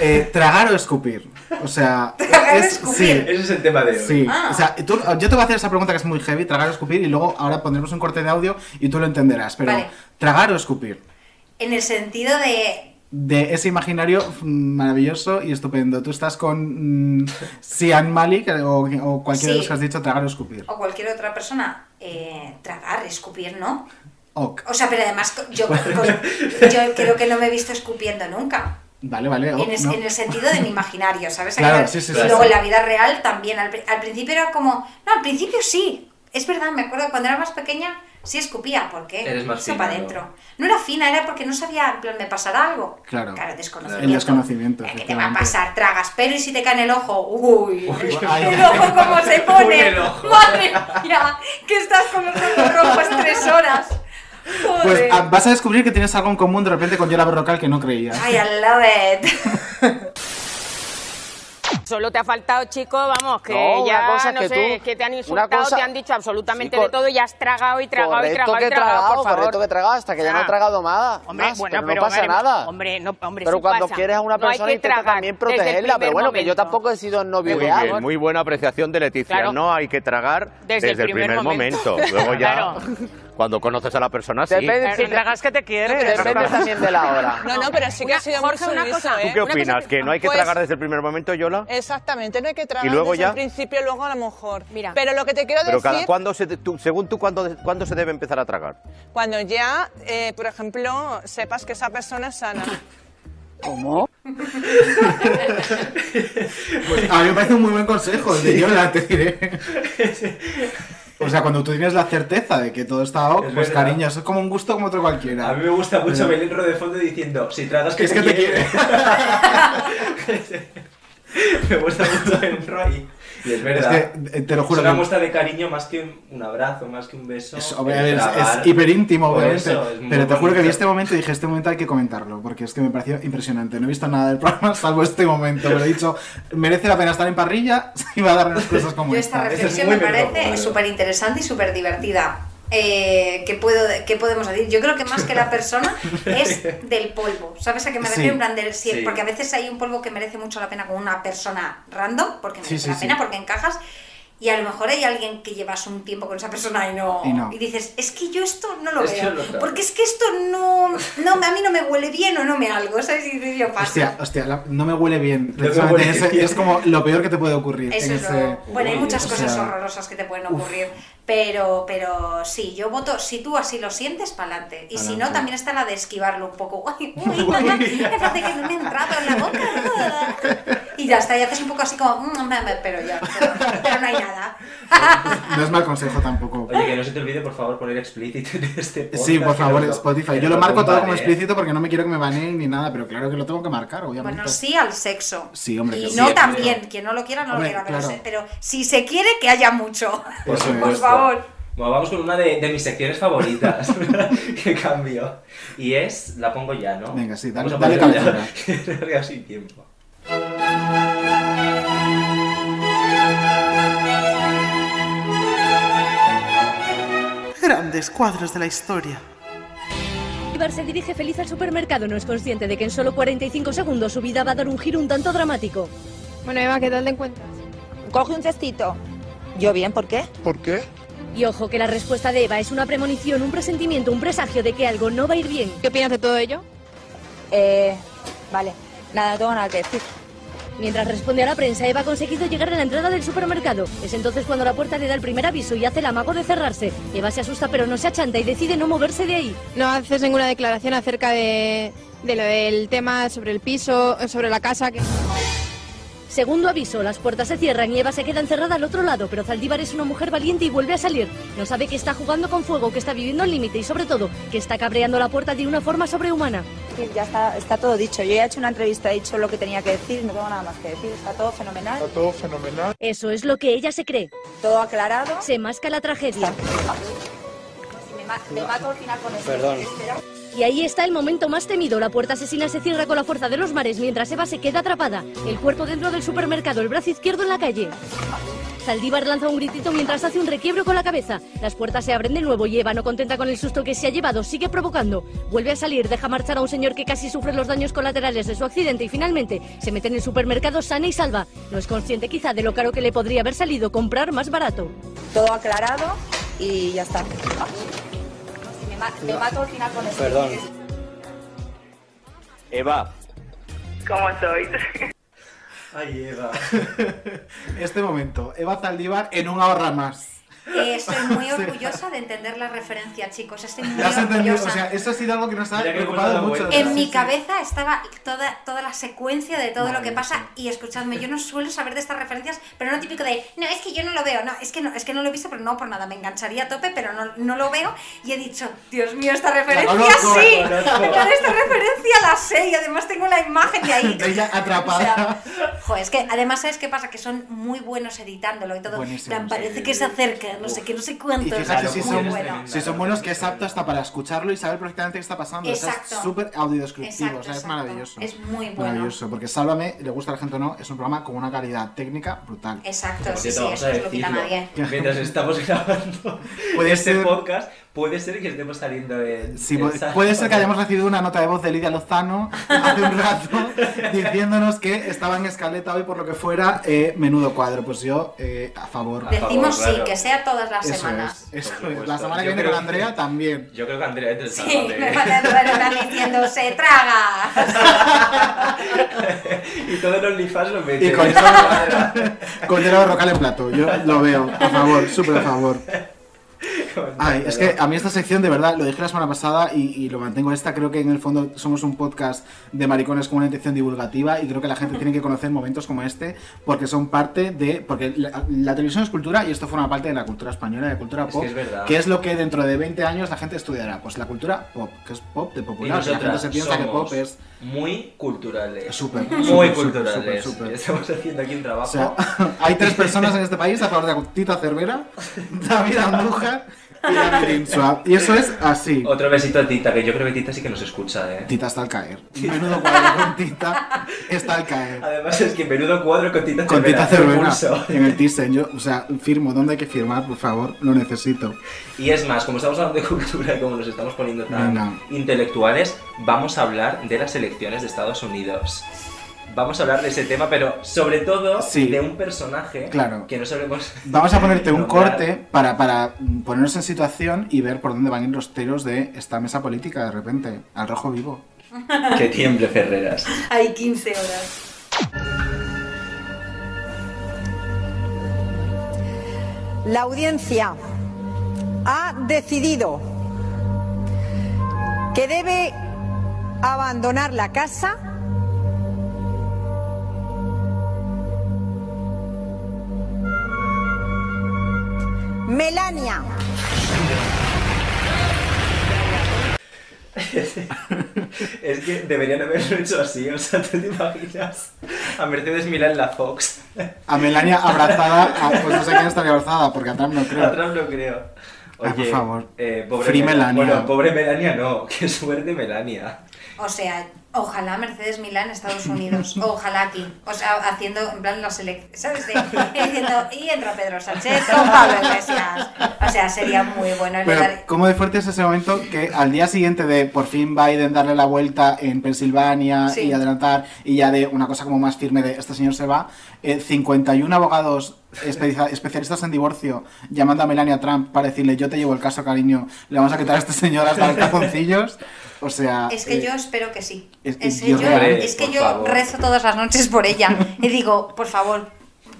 Eh, tragar o escupir. O sea, Tragar o es, escupir. sí. Ese es el tema de hoy. Sí, Ah. o sea, tú- yo te voy a hacer esa pregunta que es muy heavy, tragar o escupir, y luego ahora pondremos un corte de audio y tú lo entenderás. Pero, Vale. tragar o escupir. En el sentido de. De ese imaginario maravilloso y estupendo. Tú estás con mm, Sian Malik o, o cualquiera de los que has dicho, tragar o escupir. o cualquier otra persona, eh, tragar, escupir, ¿no? Ok. O sea, pero además (laughs) yo, creo que no me he visto escupiendo nunca. Vale, vale. ok, en, es- no. en el sentido de mi imaginario, ¿sabes? Claro, sí, sí, y sí, luego sí. en la vida real también. Al, pri- al principio era como. No, al principio sí. Es verdad, me acuerdo cuando era más pequeña sí escupía. ¿Por qué? Eres más fina, para ¿no? adentro. ¿no? era fina, era porque no sabía, en plan, me pasará algo. Claro. Claro, desconocimiento. El desconocimiento. ¿Qué te va a pasar? Tragas, pero y si te cae en el ojo. Uy, (laughs) el ojo cómo se Uy, pone. el ojo. Madre mía, que estás con los ojos rojos tres horas. Pues Joder. ah, vas a descubrir que tienes algo en común de repente con Yola Berrocal que no creías. Ay, I love it. (laughs) Solo te ha faltado, chico, vamos, que No, ya, cosa no que sé, tú- que te han insultado, cosa- te han dicho absolutamente Sí, de todo y has tragado y tragado y tragado que y he tragado, tragado, por favor. correcto que he tragado, hasta que ya no he Ah. tragado nada. Hombre, más, bueno, pero no pasa madre- nada. Hombre, no, hombre, Pero sí cuando pasa. quieres a una No hay persona que tragar también protegerla, pero bueno, que yo momento. tampoco he sido novio Muy de bien, muy buena apreciación de Leticia. Claro. No hay que tragar Desde desde, el el primer primer, momento. momento. Luego ya, Claro. Cuando conoces a la persona, sí. Depende, si tragas que te quieres. Depende también de la hora. (laughs) No, no, pero sí que Una- ha sido Jorge, muy cosa, ¿eh? ¿Tú qué opinas? ¿Que no hay que Pues- tragar desde el primer momento, Yola? Exactamente, no hay que tragar ¿Y luego desde ya? el principio, luego a lo mejor. Mira. Pero lo que te quiero Pero decir, cada, ¿cuándo se, te- tú- según tú, ¿cuándo, ¿cuándo se debe empezar a tragar? cuando ya, eh, por ejemplo, sepas que esa persona es sana. ¿Cómo? (laughs) Pues a mí me parece un muy buen consejo el de Yola, te diré. (laughs) O sea, cuando tú tienes la certeza de que todo está ok, Es pues verdad. cariño, eso es como un gusto como otro cualquiera. A mí me gusta mucho Belén Ro de fondo diciendo, si tragas que Es que te quiere. (laughs) me gusta mucho Belén Ro ahí. Y es verdad. Es que, eh, te lo juro Es una que- muestra de cariño más que un, abrazo, más que un beso. Es, es- es hiper íntimo, obviamente. eso, pero te juro que vi bonito. este momento y dije, este momento hay que comentarlo, porque es que me pareció impresionante. No he visto nada del programa (laughs) salvo este momento, pero he dicho, merece la pena estar en parrilla (laughs) y va a dar unas cosas como Yo esta esta. reflexión me parece súper interesante y súper divertida. Eh, ¿qué, puedo, ¿Qué podemos decir? Yo creo que más que la persona (laughs) es del polvo. ¿Sabes a qué me Sí. refiero? En plan del- sí, Sí. Porque a veces hay un polvo que merece mucho la pena con una persona random, porque merece Sí, sí, la sí. pena, porque encajas. Y a lo mejor hay alguien que llevas un tiempo con esa persona y no, Y no. dices, es que yo esto no lo Es veo. lo- porque es que esto no, no, a mí no me huele bien o no me algo, ¿sabes? Y yo paso. Hostia, hostia, la- no me huele bien. me Precisamente huele ese- bien. es como lo peor que te puede ocurrir. Eso en es ese... lo- Bueno, hay muchas o cosas sea, horrorosas que te pueden uf. Pero, pero sí, yo voto, si tú así lo sientes, pa'lante. Y si no, también está la de esquivarlo un poco. Uy, (laughs) uy, mamá, me parece que no me ha entrado en la boca. Y ya está, y haces un poco así como, "Mm, me- me", pero ya, pero, pero no hay nada. No es mal consejo tampoco. Oye, que no se te olvide, por favor, poner explícito en este podcast. Sí, por favor, Spotify. Yo lo marco todo como ¿eh? explícito porque no me quiero que me baneen ni nada, pero claro que lo tengo que marcar, obviamente. Bueno, sí al sexo. Sí, hombre, Y que no sí, también, quien no lo quiera no Hombre, lo quiera, pero, claro. se- pero si se quiere, que haya mucho. Por. Por favor. Bueno, vamos con una de, de mis secciones favoritas (laughs) que cambio. Y es, la pongo ya, ¿no? Venga, sí, dale- Vamos a dale ponerla ya. Así (laughs) tiempo. Grandes cuadros de la historia. Ibar se dirige feliz al supermercado, no es consciente de que en solo 45 segundos su vida va a dar un giro un tanto dramático. Bueno, Eva, ¿qué tal te encuentras? Coge un cestito. Yo bien, ¿por qué? ¿Por qué? Y ojo que la respuesta de Eva es una premonición, un presentimiento, un presagio de que algo no va a ir bien. ¿Qué opinas de todo ello? Eh, vale. Nada, no tengo nada que decir. Mientras responde a la prensa, Eva ha conseguido llegar a la entrada del supermercado. Es entonces cuando la puerta le da el primer aviso y hace el amago de cerrarse. Eva se asusta pero no se achanta y decide no moverse de ahí. No haces ninguna declaración acerca de, de lo del tema sobre el piso, sobre la casa. Que... Segundo aviso, las puertas se cierran y Eva se queda encerrada al otro lado, pero Zaldívar es una mujer valiente y vuelve a salir. No sabe que está jugando con fuego, que está viviendo al límite y sobre todo, que está cabreando la puerta de una forma sobrehumana. Sí, ya está, está todo dicho. Yo ya he hecho una entrevista, he dicho lo que tenía que decir, no tengo nada más que decir. Está todo fenomenal. Está todo fenomenal. Eso es lo que ella se cree. Todo aclarado. Se masca la tragedia. Me, ma- me mato al final con esto. Perdón. Y ahí está el momento más temido. La puerta asesina se cierra con la fuerza de los mares mientras Eva se queda atrapada. El cuerpo dentro del supermercado, el brazo izquierdo en la calle. Zaldívar lanza un gritito mientras hace un requiebro con la cabeza. Las puertas se abren de nuevo y Eva, no contenta con el susto que se ha llevado, sigue provocando. Vuelve a salir, deja marchar a un señor que casi sufre los daños colaterales de su accidente y finalmente se mete en el supermercado sana y salva. No es consciente quizá de lo caro que le podría haber salido comprar más barato. Todo aclarado y ya está. Me, ma- me mato al final con esto. Perdón. Eva, ¿Cómo sois? Ay, Eva. (laughs) Este momento, Eva Zaldívar en un ahorra más. Eh, estoy muy (laughs) Sí. orgullosa de entender la referencia, chicos. Estoy muy Ya has entendido, orgullosa. o sea, eso ha sido algo que nos ha preocupado mucho. En mi Sí, cabeza estaba toda, toda la secuencia de todo lo que pasa y escuchadme, yo no (laughs) suelo saber de estas referencias, pero no típico de, no, es que yo no lo veo, no, es que no, es que no lo he visto, pero no por nada, me engancharía a tope, pero no, no lo veo y he dicho, Dios mío, esta referencia conozco, sí. Pero esta referencia la sé y además tengo la imagen de ahí. De (laughs) ella atrapada. Joder, es que además, ¿sabes qué pasa? Que son muy buenos editándolo y todo. Parece sí. que se acerca, no sé qué, no sé cuánto. Y fíjate si muy son, bueno. si son buenos que es apto hasta para escucharlo y saber perfectamente qué está pasando. Exacto. es súper audiodescriptivo, Exacto, o sea, es maravilloso. Es muy bueno. Maravilloso, porque Sálvame, le gusta a la gente o no, es un programa con una calidad técnica brutal. Exacto, sí, sí, vamos eso a es lo que nadie. (laughs) Mientras estamos (laughs) grabando este ser- podcast, puede ser que estemos saliendo en. Sí, en pu- Sálvame. puede ser que hayamos recibido una nota de voz de Lidia Lozano hace un rato (laughs) diciéndonos que estaba en escaleta hoy por lo que fuera eh, menudo cuadro. Pues yo, eh, a favor. Decimos sí, claro. que sea todas las Eso semanas. es, eso es. La semana que Yo viene con Andrea también. Yo creo que Andrea entra en Sí, me (laughs) van a estar diciendo, se traga. (laughs) y todos los lifas lo meten. Y con eso, con rocal en plato. Yo lo veo, a favor, súper a favor. Ay, (laughs) es que a mí esta sección, de verdad, lo dije la semana pasada y, y lo mantengo esta. Creo que en el fondo somos un podcast de maricones con una intención divulgativa y creo que la gente tiene que conocer momentos como este porque son parte de. Porque la, la televisión es cultura y esto forma parte de la cultura española, de la cultura Es pop. que es verdad. que es lo que dentro de 20 años la gente estudiará? Pues la cultura pop, que es pop de popular. la gente se piensa que pop es. muy culturales. Súper, muy culturales. (laughs) Estamos haciendo aquí un O trabajo. sea, (laughs) hay tres personas en este país, a favor de Tita Cervera, David Andújar Y eso es así. Otro besito a Tita, que yo creo que Tita sí que nos escucha, ¿eh? Tita está al caer. (laughs) Menudo cuadro con Tita está al caer. Además es que menudo cuadro con Tita Con Tita Cervera, en el Thyssen. Yo, o sea, firmo. ¿Dónde hay que firmar? Por favor, lo necesito. Y es más, como estamos hablando de cultura y como nos estamos poniendo tan Venga. intelectuales, vamos a hablar de las elecciones de Estados Unidos. Vamos a hablar de ese tema, pero sobre todo Sí. de un personaje Claro. que no sabemos. Vamos a ponerte un (laughs) corte para, para ponernos en situación y ver por dónde van a ir los teros de esta mesa política de repente. Al rojo vivo. (laughs) Que tiemble Ferreras. Hay 15 horas. La audiencia ha decidido que debe abandonar la casa Melania. (laughs) Es que deberían haberlo hecho así, o sea, ¿tú te imaginas? A Mercedes Milán en la Fox. A Melania abrazada. a- pues no sé quién estaría abrazada, porque a Trump no creo. A Trump no creo. Ah, por Oye, favor. eh, pobre Free Melania. Bueno, pobre Melania no, (laughs) qué suerte Melania. O sea, ojalá Mercedes Milán, Estados Unidos. (laughs) Ojalá aquí. O sea, haciendo en plan las elecciones. ¿Sabes? De, (laughs) diciendo, y entra Pedro Sánchez (laughs) con Pablo Iglesias. O sea, sería muy bueno. Pero, dar- ¿cómo de fuerte es ese momento que al día siguiente de por fin Biden darle la vuelta en Pensilvania Sí. y adelantar, y ya de una cosa como más firme de este señor se va, eh, 51 abogados espe- especialistas en divorcio llamando a Melania Trump para decirle: Yo te llevo el caso, cariño, le vamos a quitar a este señor hasta los calzoncillos. O sea. Es que eh, yo espero que sí. es- Es que yo yo, real, es que por yo favor. rezo todas las noches por ella. Y digo, por favor,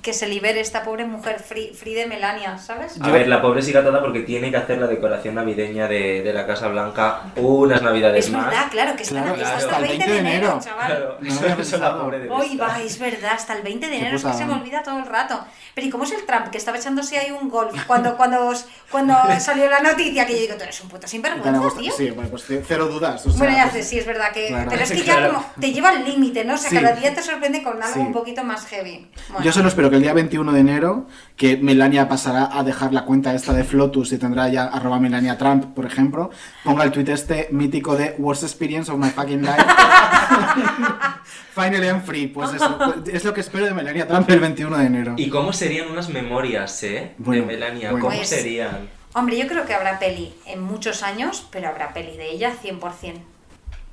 que se libere esta pobre mujer free, free de Melania, ¿sabes? A ver, la pobre sigue atada porque tiene que hacer la decoración navideña de, de la Casa Blanca unas navidades Es más. verdad, claro, que está, Claro, está hasta hasta el 20 de enero, chaval. Claro, No lo había eso es la pensado. pobre de Hoy va, es verdad, hasta el 20 de enero, es que se me olvida todo el rato. Pero ¿y cómo es el Trump que estaba echándose ahí un golf cuando, cuando, cuando (laughs) salió la noticia que yo digo, tú eres un puto sinvergüenza, tío? Sí, bueno, pues cero dudas. o sea, Bueno, ya pues- sé, sí, es verdad que... Claro. Pero es (laughs) que Claro. ya como te lleva al límite, ¿no? O sea, Sí. cada día te sorprende con algo Sí. un poquito más heavy. Bueno. Yo solo espero que el día 21 de enero, que Melania pasará a dejar la cuenta esta de Flotus y tendrá ya arroba Melania Trump, por ejemplo, ponga el tweet este mítico de Worst Experience of My Fucking Life. (laughs) Finally I'm free. Pues eso, es lo que espero de Melania Trump el 21 de enero. ¿Y cómo serían unas memorias, eh? Bueno, de Melania, bueno. ¿cómo Pues- serían? Hombre, yo creo que habrá peli en muchos años, pero habrá peli de ella 100%.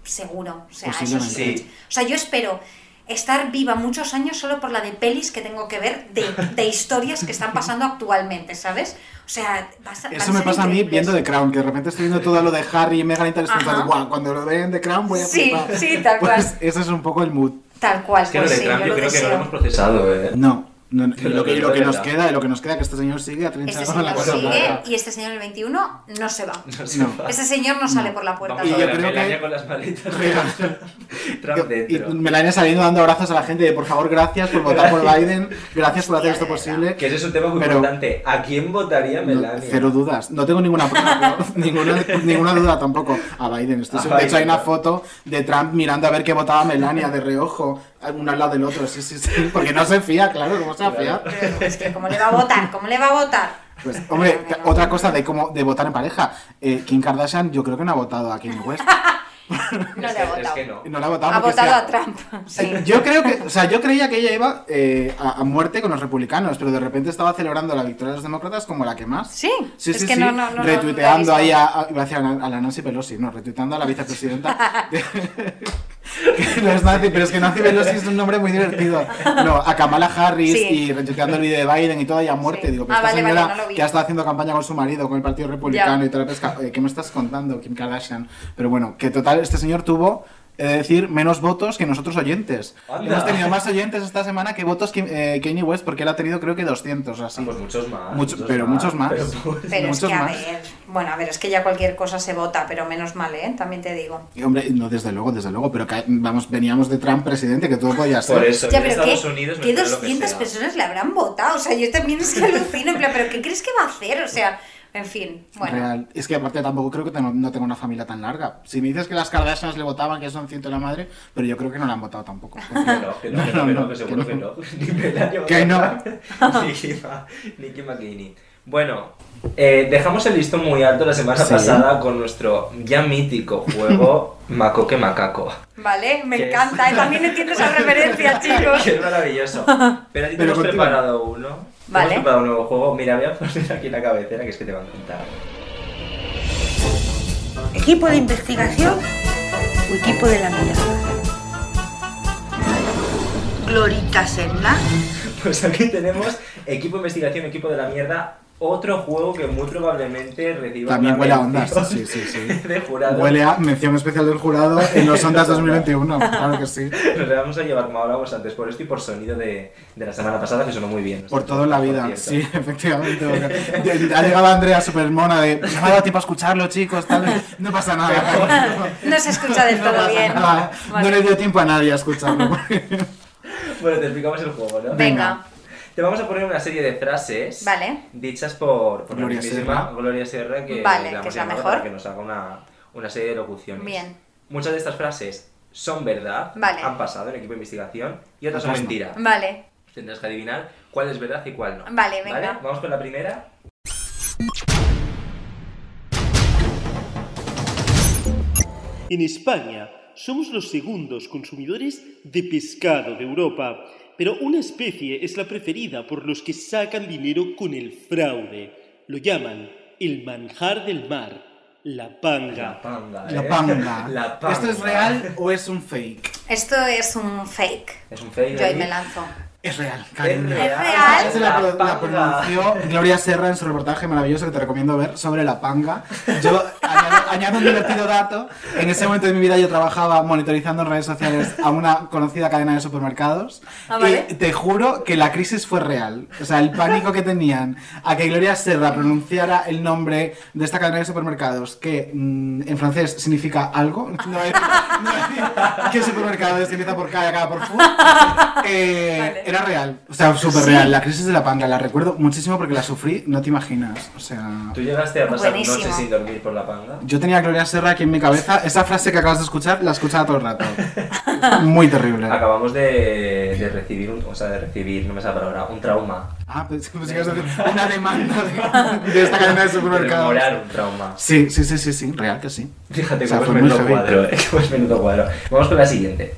Seguro. O sea, eso sí. O sea, yo espero estar viva muchos años solo por la de pelis que tengo que ver de, de historias que están pasando actualmente, ¿sabes? O sea, vas a- Eso me pasa a mí viendo The Crown, que de repente estoy viendo todo lo de Harry y Meghan y tal, estoy pensando, "Guau, cuando lo vean The Crown voy a Sí, flipar". sí, tal cual. Pues ese es un poco el mood. Tal cual, Es que pues lo de sí, Trump yo creo que no lo hemos procesado, eh. No, no, no, lo, que, lo que nos queda, lo que nos queda, que este señor sigue Este atrincherado en la señor Casa sigue y este señor el 21 no se va. (laughs) No se No. va. Ese señor no sale por la puerta. Vamos Y yo creo que- Melania con las (laughs) (laughs) Y dentro. Melania saliendo dando abrazos a la gente de por favor, gracias por votar por Biden, gracias por hacer esto posible. Que ese es un tema muy Pero- importante. ¿A quién votaría No, Melania? cero dudas, no tengo ninguna prueba, pero ninguna, ninguna duda tampoco a Biden. Estoy A de hecho, hay Biden. una foto de Trump mirando a ver qué votaba Melania de reojo, uno al lado del otro. Sí, sí, sí, (laughs) porque no se fía, claro, ¿cómo se va a fiar? Pero es que, ¿cómo le va a votar? ¿Cómo le va a votar? Pues, hombre, otra cosa de cómo de votar en pareja. Eh, Kim Kardashian, yo creo que no ha votado a Kanye West. (laughs) (laughs) No le ha votado. Es que no. No la ha votado. Ha votado sea- a Trump. Sí. Yo creo que, o sea, yo creía que ella iba eh, a, a muerte con los republicanos, pero de repente estaba celebrando la victoria de los demócratas como la que más. Sí, Sí, es sí, que sí. no, no, no, no, retuiteando ahí a, a la Nancy Pelosi, no, retuiteando a la vicepresidenta. Que no es Nancy, pero es que Nancy Pelosi es un nombre muy divertido. No, a Kamala Harris Sí. y retuiteando el vídeo de Biden y todo a muerte. Sí. Digo, pero Ah, esta vale, vale, señora no que ha estado haciendo campaña con su marido, con el Partido Republicano y toda la pesca. eh, ¿Qué me estás contando, Kim Kardashian? Pero bueno, que total, este señor tuvo. He de decir, menos votos que nosotros oyentes. Anda. Hemos tenido más oyentes esta semana que votos que eh, Kanye West, porque él ha tenido creo que 200 o así. Pues muchos más. Mucho- pero muchos más. Pero pues- Pero es que, a ver, bueno, a ver, es que ya cualquier cosa se vota, pero menos mal, ¿eh? También te digo. Y, Hombre, no, desde luego, desde luego, pero que, vamos, veníamos de Trump presidente, que todo podía ser. Por eso, Ya, en pero Estados ¿qué, Unidos ¿qué espero lo que 200 sea. personas le habrán votado? O sea, yo también es que alucino, en plan, ¿pero qué crees que va a hacer? O sea, en fin, bueno. Real. Es que aparte tampoco creo que tengo- no tengo una familia tan larga. Si me dices que las Kardashians le votaban, que son ciento de la madre, pero yo creo que no la han votado tampoco. (laughs) Que no, que no, que no, que no, que (laughs) seguro que no. Que no. McKinney. Bueno, eh, dejamos el listón muy alto la semana Sí. pasada con nuestro ya mítico juego (laughs) Macoque Macaco. Vale, me ¿Qué es? encanta. Y también entiendo esa referencia, chicos. que es maravilloso. Pero a ti te Pero hemos preparado uno. Vale. Hemos preparado un nuevo juego. Mira, voy a poner aquí la cabecera que es que te va a encantar. ¿Equipo de investigación o equipo de la mierda? Glorita Senna. Pues aquí tenemos equipo de investigación, equipo de la mierda. Otro juego que muy probablemente reciba También huele a ondas, sí, sí, sí. (laughs) de jurado. Huele a mención especial del jurado en los Ondas 2021, claro que sí. (laughs) Nos le vamos a llevar, como hablábamos antes, por esto y por sonido de, de la semana pasada, que sonó muy bien. Por toda la vida, cierto. sí, efectivamente. (laughs) Ha llegado Andrea super mona de. No me ha dado tiempo a escucharlo, chicos, tal. No pasa nada. No se escucha del todo bien. Nada, No le dio tiempo a nadie a escucharlo. Bueno, te explicamos el juego, ¿no? Venga. Te vamos a poner una serie de frases Vale. dichas por, por Gloria la Serra. Gloria Serra, que, Vale, la hemos que es la llamado mejor. para que nos haga una, una serie de locuciones. Bien. Muchas de estas frases son verdad, Vale. han pasado en equipo de investigación, y otras son mentira. Vale. Tendrás que adivinar cuál es verdad y cuál no. Vale, venga. Vamos con la primera. En España somos los segundos consumidores de pescado de Europa, pero una especie es la preferida por los que sacan dinero con el fraude. Lo llaman el manjar del mar, la panga. La panga, La ¿eh? panga. (laughs) La panga. ¿Esto es real o es un fake? Esto es un fake. Es un fake. Yo ahí me lanzo. Es real, cariño. real. real? Esa la, la panga. pronunció Gloria Serra en su reportaje maravilloso que te recomiendo ver sobre la panga. Yo añado, añado un divertido dato. En ese momento de mi vida yo trabajaba monitorizando en redes sociales a una conocida cadena de supermercados. Ah, ¿vale? Y te juro que la crisis fue real. O sea, el pánico que tenían a que Gloria Serra pronunciara el nombre de esta cadena de supermercados, que mm, en francés significa algo. No es, no es- ¿Qué supermercado es que empieza por K y acaba por Fu? (laughs) Eh, Era real, o sea, súper real. La crisis de la panga la recuerdo muchísimo porque la sufrí, no te imaginas. O sea, ¿Tú llegaste a pasar Buenísimo. noches sin dormir por la panga? yo tenía a Gloria Serra aquí en mi cabeza. Esa frase que acabas de escuchar la escuchaba todo el rato. Muy terrible. Acabamos de, de recibir, un, o sea, de recibir, no me sale la palabra, un trauma. Ah, pues, pues ibas a decir una demanda de, de esta cadena de supermercados. rememorar un trauma. Sí, sí, sí, sí, sí, real que sí. Fíjate O sea, cómo fue es muy menudo heavy. cuadro, ¿eh? (laughs) Cómo es menudo cuadro. Vamos con la siguiente.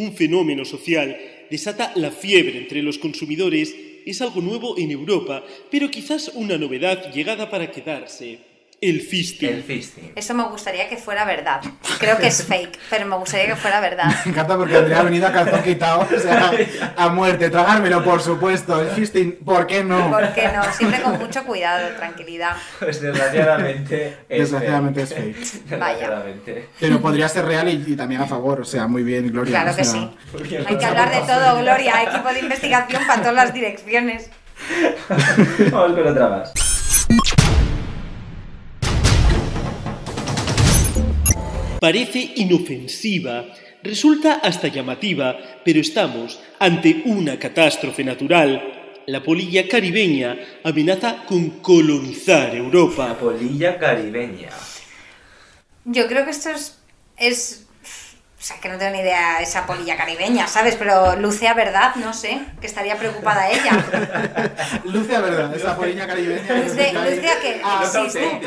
Un fenómeno social, desata la fiebre entre los consumidores, es algo nuevo en Europa, pero quizás una novedad llegada para quedarse. El fisting. El fisting. Eso me gustaría que fuera verdad. Creo que es fake, pero me gustaría que fuera verdad. (laughs) Me encanta porque Andrea ha venido a calzón quitado, o sea, a muerte. Tragármelo, por supuesto. El fisting, ¿por qué no? ¿Por qué no? Siempre con mucho cuidado, tranquilidad. Pues desgraciadamente es Desgraciadamente es fake. Desgraciadamente. Pero podría ser real y, y también a favor, o sea, muy bien, Gloria. Claro o que sea, sí. Hay que hablar de todo, Gloria. Equipo de investigación para todas las direcciones. (laughs) Vamos con otra más. Parece inofensiva, resulta hasta llamativa, pero estamos ante una catástrofe natural. La polilla caribeña amenaza con colonizar Europa. La polilla caribeña. Yo creo que esto es, es. O sea, que no tengo ni idea esa polilla caribeña, ¿sabes? Pero luce a verdad, no sé, que estaría preocupada ella. (laughs) Luce a verdad, esa polilla caribeña. Luce, luce a que existe.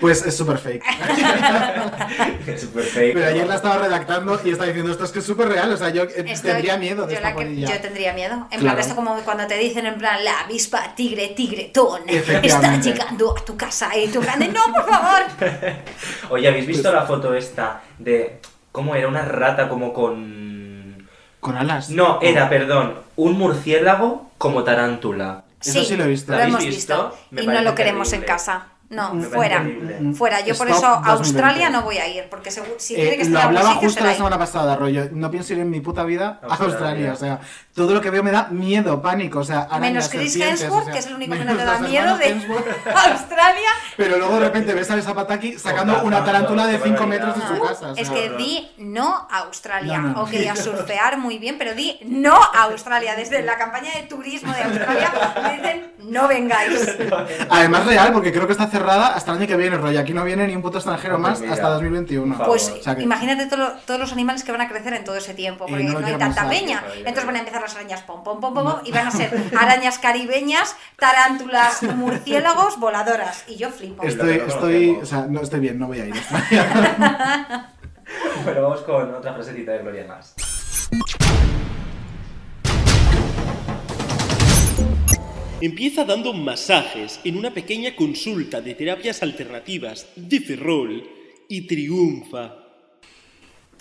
Pues es súper fake. (laughs) Es súper fake. Pero ayer la estaba redactando y estaba diciendo esto es que es súper real, o sea, yo eh, tendría miedo de yo, esta que- yo tendría miedo. En Claro. plan, esto como cuando te dicen en plan, la avispa tigre tigretón está llegando a tu casa y tú grande, no, por favor. (laughs) Oye, ¿habéis visto Pues la foto esta de cómo era una rata como con... ¿Con alas? No, era, perdón, un murciélago como tarántula. Eso sí lo he visto. Lo ¿Lo habéis hemos visto? Y no lo queremos en casa. No, fuera. terrible. Fuera. Yo por Stop eso a 2020. Australia no voy a ir, porque si Eh, tiene que lo estar en algún hablaba sitio justo la ahí. semana pasada, rollo. No pienso ir en mi puta vida a Australia. Australia. O sea, todo lo que veo me da miedo, pánico. O sea, arañas, Menos Chris Hemsworth, o sea, que es el único que no te da miedo de. (laughs) Australia. Pero luego de repente ves a esa pataki sacando una tarántula de 5 metros de su casa. o Es sea, que di no a Australia. No, no. Ok, a surfear muy bien, pero di no a Australia. Desde la campaña de turismo de Australia me dicen no vengáis. Además real, porque creo que está cerrada hasta el año que viene, rollo. Aquí no viene ni un puto extranjero más mira. hasta 2021. Pues O sea que- imagínate todo todos los animales que van a crecer en todo ese tiempo, porque no hay tanta peña. Entonces van a empezar las arañas pom, pom, pom, pom, pom, y van a ser (laughs) arañas caribeñas, tarántulas, (laughs) murciélagos, voladoras. Y yo flipo. Estoy, estoy, o sea, no estoy bien, no voy a ir. (laughs) Bueno, vamos con otra frasecita de Gloria más. Empieza dando masajes en una pequeña consulta de terapias alternativas de Ferrol y triunfa.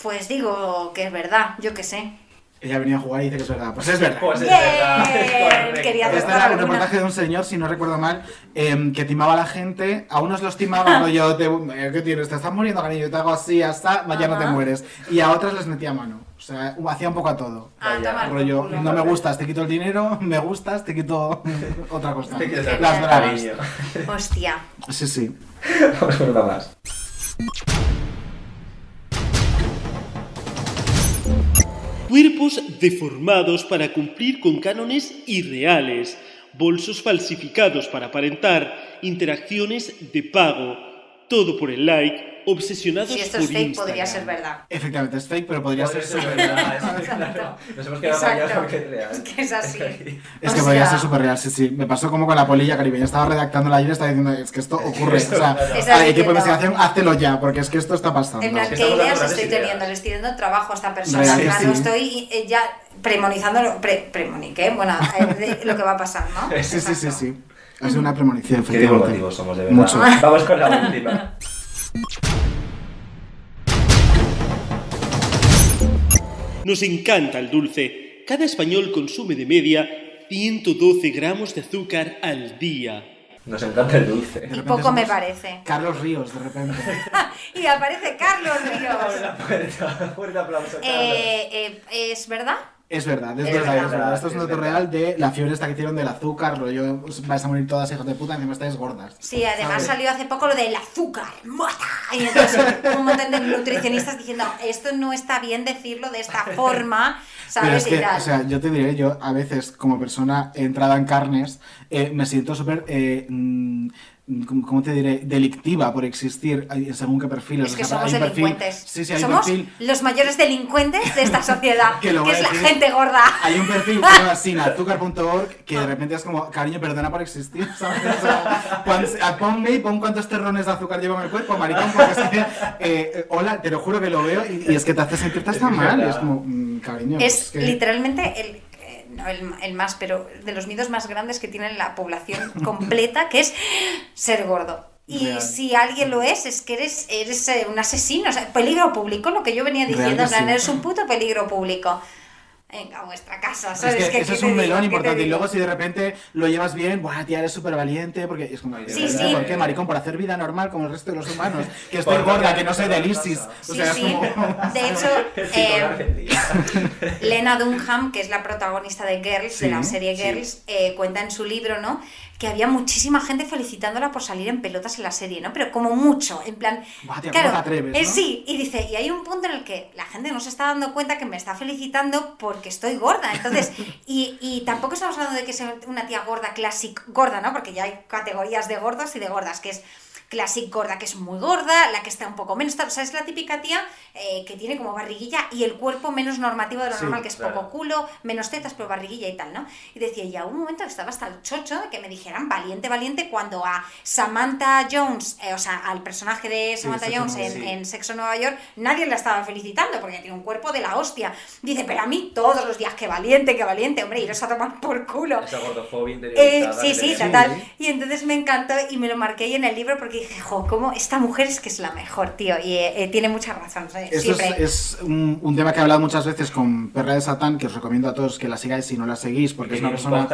Pues digo que es verdad, yo qué sé. Ella venía a jugar y dice que es verdad. Pues es verdad. Pues es Bien, verdad. quería Este era un reportaje de un señor, si no recuerdo mal, em, que timaba a la gente. A unos los timaba, (laughs) rollo, te, eh, ¿qué tienes? Te estás muriendo, cariño. Te hago así, hasta, ya no te mueres. Y a otras les metía mano. O sea, hacía un poco a todo. Ah, rollo, no me gustas, te quito el dinero. (laughs) Me gustas, te quito (laughs) otra cosa. Te Las cariño. Hostia. Sí, sí. Vamos con una más. Cuerpos deformados para cumplir con cánones irreales, bolsos falsificados para aparentar, interacciones de pago, todo por el like, obsesionados Si esto por es fake, Instagram. podría ser verdad. Efectivamente, es fake, pero podría Podría ser ser súper verdad, real. es claro. Nos hemos quedado callados porque es real. Es que es así. Es O que podría sea- ser súper real, sí, sí. Me pasó como con la polilla caribeña. Estaba redactando la ayer y estaba diciendo, es que esto ocurre. O sea, al equipo de investigación, háztelo ya, porque es que esto está pasando. En plan, ¿qué ideas estoy teniendo? Le estoy dando trabajo a esta persona. Real sí. estoy eh, ya premonizando, lo- pre, premoniqué, bueno, eh, de lo que va a pasar, ¿no? Sí, sí, sí, sí. Ha sido una premonición, Qué efectivamente. divulgativos somos, de verdad. Mucho. (laughs) Vamos con la última. Nos encanta el dulce. Cada español consume de media 112 gramos de azúcar al día. Nos encanta el dulce. Y poco me parece. Carlos Ríos, de repente. (laughs) Y aparece Carlos Ríos. Fuerte aplauso, Carlos. Eh, eh, ¿Es verdad? Es verdad, es, Es verdad, verdad, es verdad. Esto es es un dato real de la fiebre esta que hicieron del azúcar, rollo, os vais a morir todas hijas de puta, encima estáis gordas. Sí, además ¿Sabes? salió hace poco lo del azúcar, mata. Y entonces (laughs) un montón de nutricionistas diciendo, esto no está bien decirlo de esta (laughs) forma, Pero ¿sabes? es que, o sea, yo te diré, yo a veces, como persona entrada en carnes, eh, me siento súper, eh, mm, ¿cómo te diré? Delictiva por existir según qué perfiles. Es O que sea, somos hay un perfil- delincuentes. sí, sí, hay un somos perfil. los mayores delincuentes de esta sociedad, (laughs) Que que, es la gente gorda. Hay un perfil que se llama sinazúcar.org que de repente es como, cariño, perdona por existir, (laughs) ¿sabes? O sea, pon, a- ponme y pon cuántos terrones de azúcar llevo en el cuerpo, maricón, porque es que, eh, eh, hola, te lo juro que lo veo y, y es que te hace sentirte hasta mal, es como, mm, cariño. Es que- literalmente el, no el, el más, pero de los miedos más grandes que tiene la población (laughs) completa, que es ser gordo. Y Real. si alguien lo es, es que eres, eres eh, un asesino, o sea, peligro público, lo que yo venía diciendo, sí. eres un puto peligro público. Venga, a vuestra casa, Es ¿sabes? que ¿Qué- eso es un melón ¿Qué te importante. Y luego, si de repente lo llevas bien, buah, tía, eres súper valiente. Porque es como, Sí, sí. ¿por qué, maricón? Por hacer vida normal como el resto de los humanos. Que estoy gorda, que no soy que del ISIS. Sí, sea, es sí. como. De hecho, (laughs) eh. Lena Dunham, que es la protagonista de Girls, de la serie sí. Girls, eh, cuenta en su libro, ¿no? Que había muchísima gente felicitándola por salir en pelotas en la serie, ¿no? Pero como mucho, en plan... Claro, ¿cómo te atreves, eh, no? sí, y dice, y hay un punto en el que la gente no se está dando cuenta que me está felicitando porque estoy gorda. Entonces, (laughs) y, y tampoco estamos hablando de que sea una tía gorda, classic gorda, ¿no? Porque ya hay categorías de gordos y de gordas, que es classic gorda, que es muy gorda, la que está un poco menos, o sea, es la típica tía eh, que tiene como barriguilla y el cuerpo menos normativo de lo Sí, normal, que es claro. poco culo, menos tetas, pero barriguilla y tal, ¿no? Y decía, y a un momento estaba hasta el chocho de que me dijeran valiente, valiente, cuando a Samantha Jones, eh, o sea, al personaje de Samantha Jones en, Sexo Nueva York, nadie la estaba felicitando porque tiene un cuerpo de la hostia. Dice, pero a mí todos los días, qué valiente, qué valiente, hombre, iros a tomar por culo. Esa gordofobia Eh, sí, sí, total. Y entonces me encantó y me lo marqué ahí en el libro porque dije, jo, cómo esta mujer es que es la mejor, tío. Y eh, eh, tiene mucha razón. ¿sabes? Esto Siempre. es, es un, un tema que he hablado muchas veces con Perra de Satán, que os recomiendo a todos que la sigáis si no la seguís, porque Que es una persona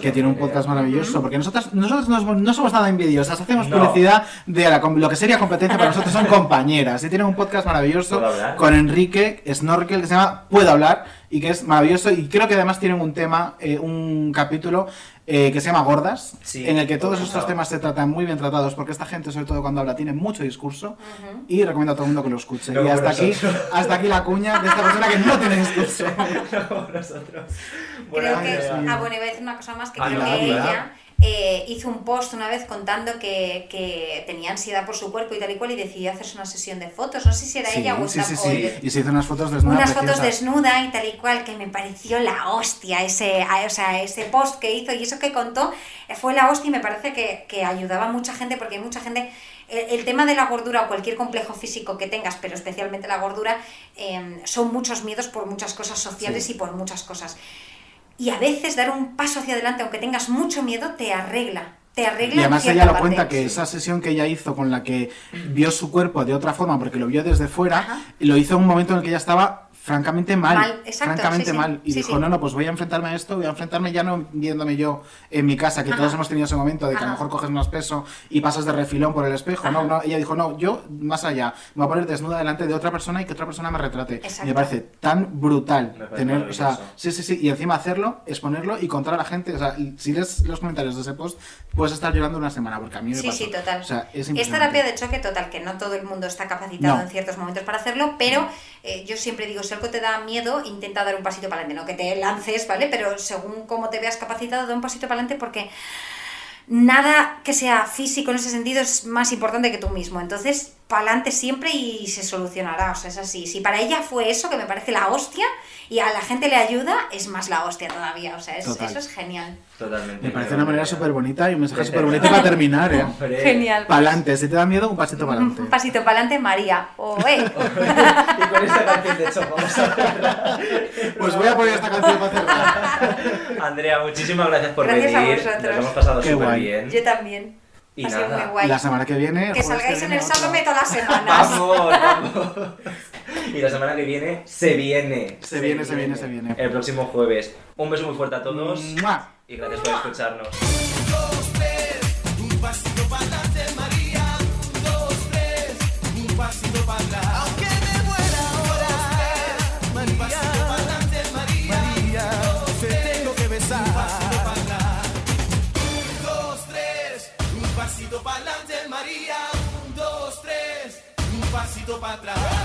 que tiene un podcast ¿eh? maravilloso, porque nosotros, nosotros no, no somos nada envidiosas, hacemos No. publicidad de la lo que sería competencia, para nosotros son (laughs) compañeras, y tienen un podcast maravilloso con Enrique Snorkel que se llama Puedo hablar, y que es maravilloso y creo que además tienen un tema, eh, un capítulo eh, que se llama Gordas, Sí, en el que todos estos temas se tratan muy bien tratados porque esta gente, sobre todo cuando habla, tiene mucho discurso y recomiendo a todo el mundo que lo escuche. No y hasta aquí, (laughs) hasta aquí la cuña de esta persona que no tiene discurso. (laughs) Creo que, ah, bueno, iba a decir una cosa más, que Ah, creo que ella eh, hizo un post una vez contando que, que tenía ansiedad por su cuerpo y tal y cual y decidió hacerse una sesión de fotos. No sé si era Sí, ella o sí, sí, sí. Y se hizo unas fotos desnudas unas fotos desnuda y tal y cual que me pareció la hostia ese, o sea, ese post que hizo y eso que contó eh, fue la hostia y me parece que, que ayudaba a mucha gente porque hay mucha gente el, el tema de la gordura o cualquier complejo físico que tengas pero especialmente la gordura eh, son muchos miedos por muchas cosas sociales Sí. y por muchas cosas y a veces dar un paso hacia adelante aunque tengas mucho miedo te arregla te arregla Y además ella lo cuenta que esa sesión que ella hizo con la que vio su cuerpo de otra forma porque lo vio desde fuera, lo hizo en un momento en el que ella estaba francamente mal, Mal, exacto, francamente sí, sí. mal y Sí, dijo sí. no no pues voy a enfrentarme a esto voy a enfrentarme ya no viéndome yo en mi casa que Ajá. todos hemos tenido ese momento de que a lo mejor coges más peso y pasas de refilón por el espejo no no ella dijo no yo más allá me voy a poner desnuda delante de otra persona y que otra persona me retrate Exacto. y me parece tan brutal parece tener o sea sí sí sí y encima hacerlo exponerlo y contar a la gente o sea y si lees los comentarios de ese post puedes estar llorando una semana porque a mí me Sí, pasó. sí, total. o sea es terapia de choque total, que no todo el mundo está capacitado No. en ciertos momentos para hacerlo, pero eh, yo siempre digo, algo te da miedo, intenta dar un pasito para adelante, no que te lances, ¿vale? Pero según cómo te veas capacitado, da un pasito para adelante porque nada que sea físico en ese sentido es más importante que tú mismo. Entonces, para adelante siempre y se solucionará. O sea, es así. Si para ella fue eso, que me parece la hostia, y a la gente le ayuda, es más la hostia todavía. O sea, es- eso es genial. Totalmente. me parece una manera súper bonita y un mensaje súper bonito para terminar, ¿eh? Hombre. Genial. Para adelante, si te da miedo, un pasito para adelante. Un pasito para adelante, María. O, eh. (laughs) Y con esta canción de hecho vamos a cerrar. Pues voy a poner esta canción para cerrar. Andrea, muchísimas gracias por Gracias a venir. vosotros. Nos hemos pasado súper bien. Yo también. Y ha sido nada. muy guay. La semana que viene. Que salgáis en viene el. Sálvame todas las semanas. Vamos, (laughs) vamos. Y la semana que viene se viene. Se viene, se viene, se viene. El próximo jueves. Un beso muy fuerte a todos. ¡Mua! Y gracias por escucharnos. Un pasito para adelante, María. Un, dos, tres. Un pasito para atrás. pasito para atrás.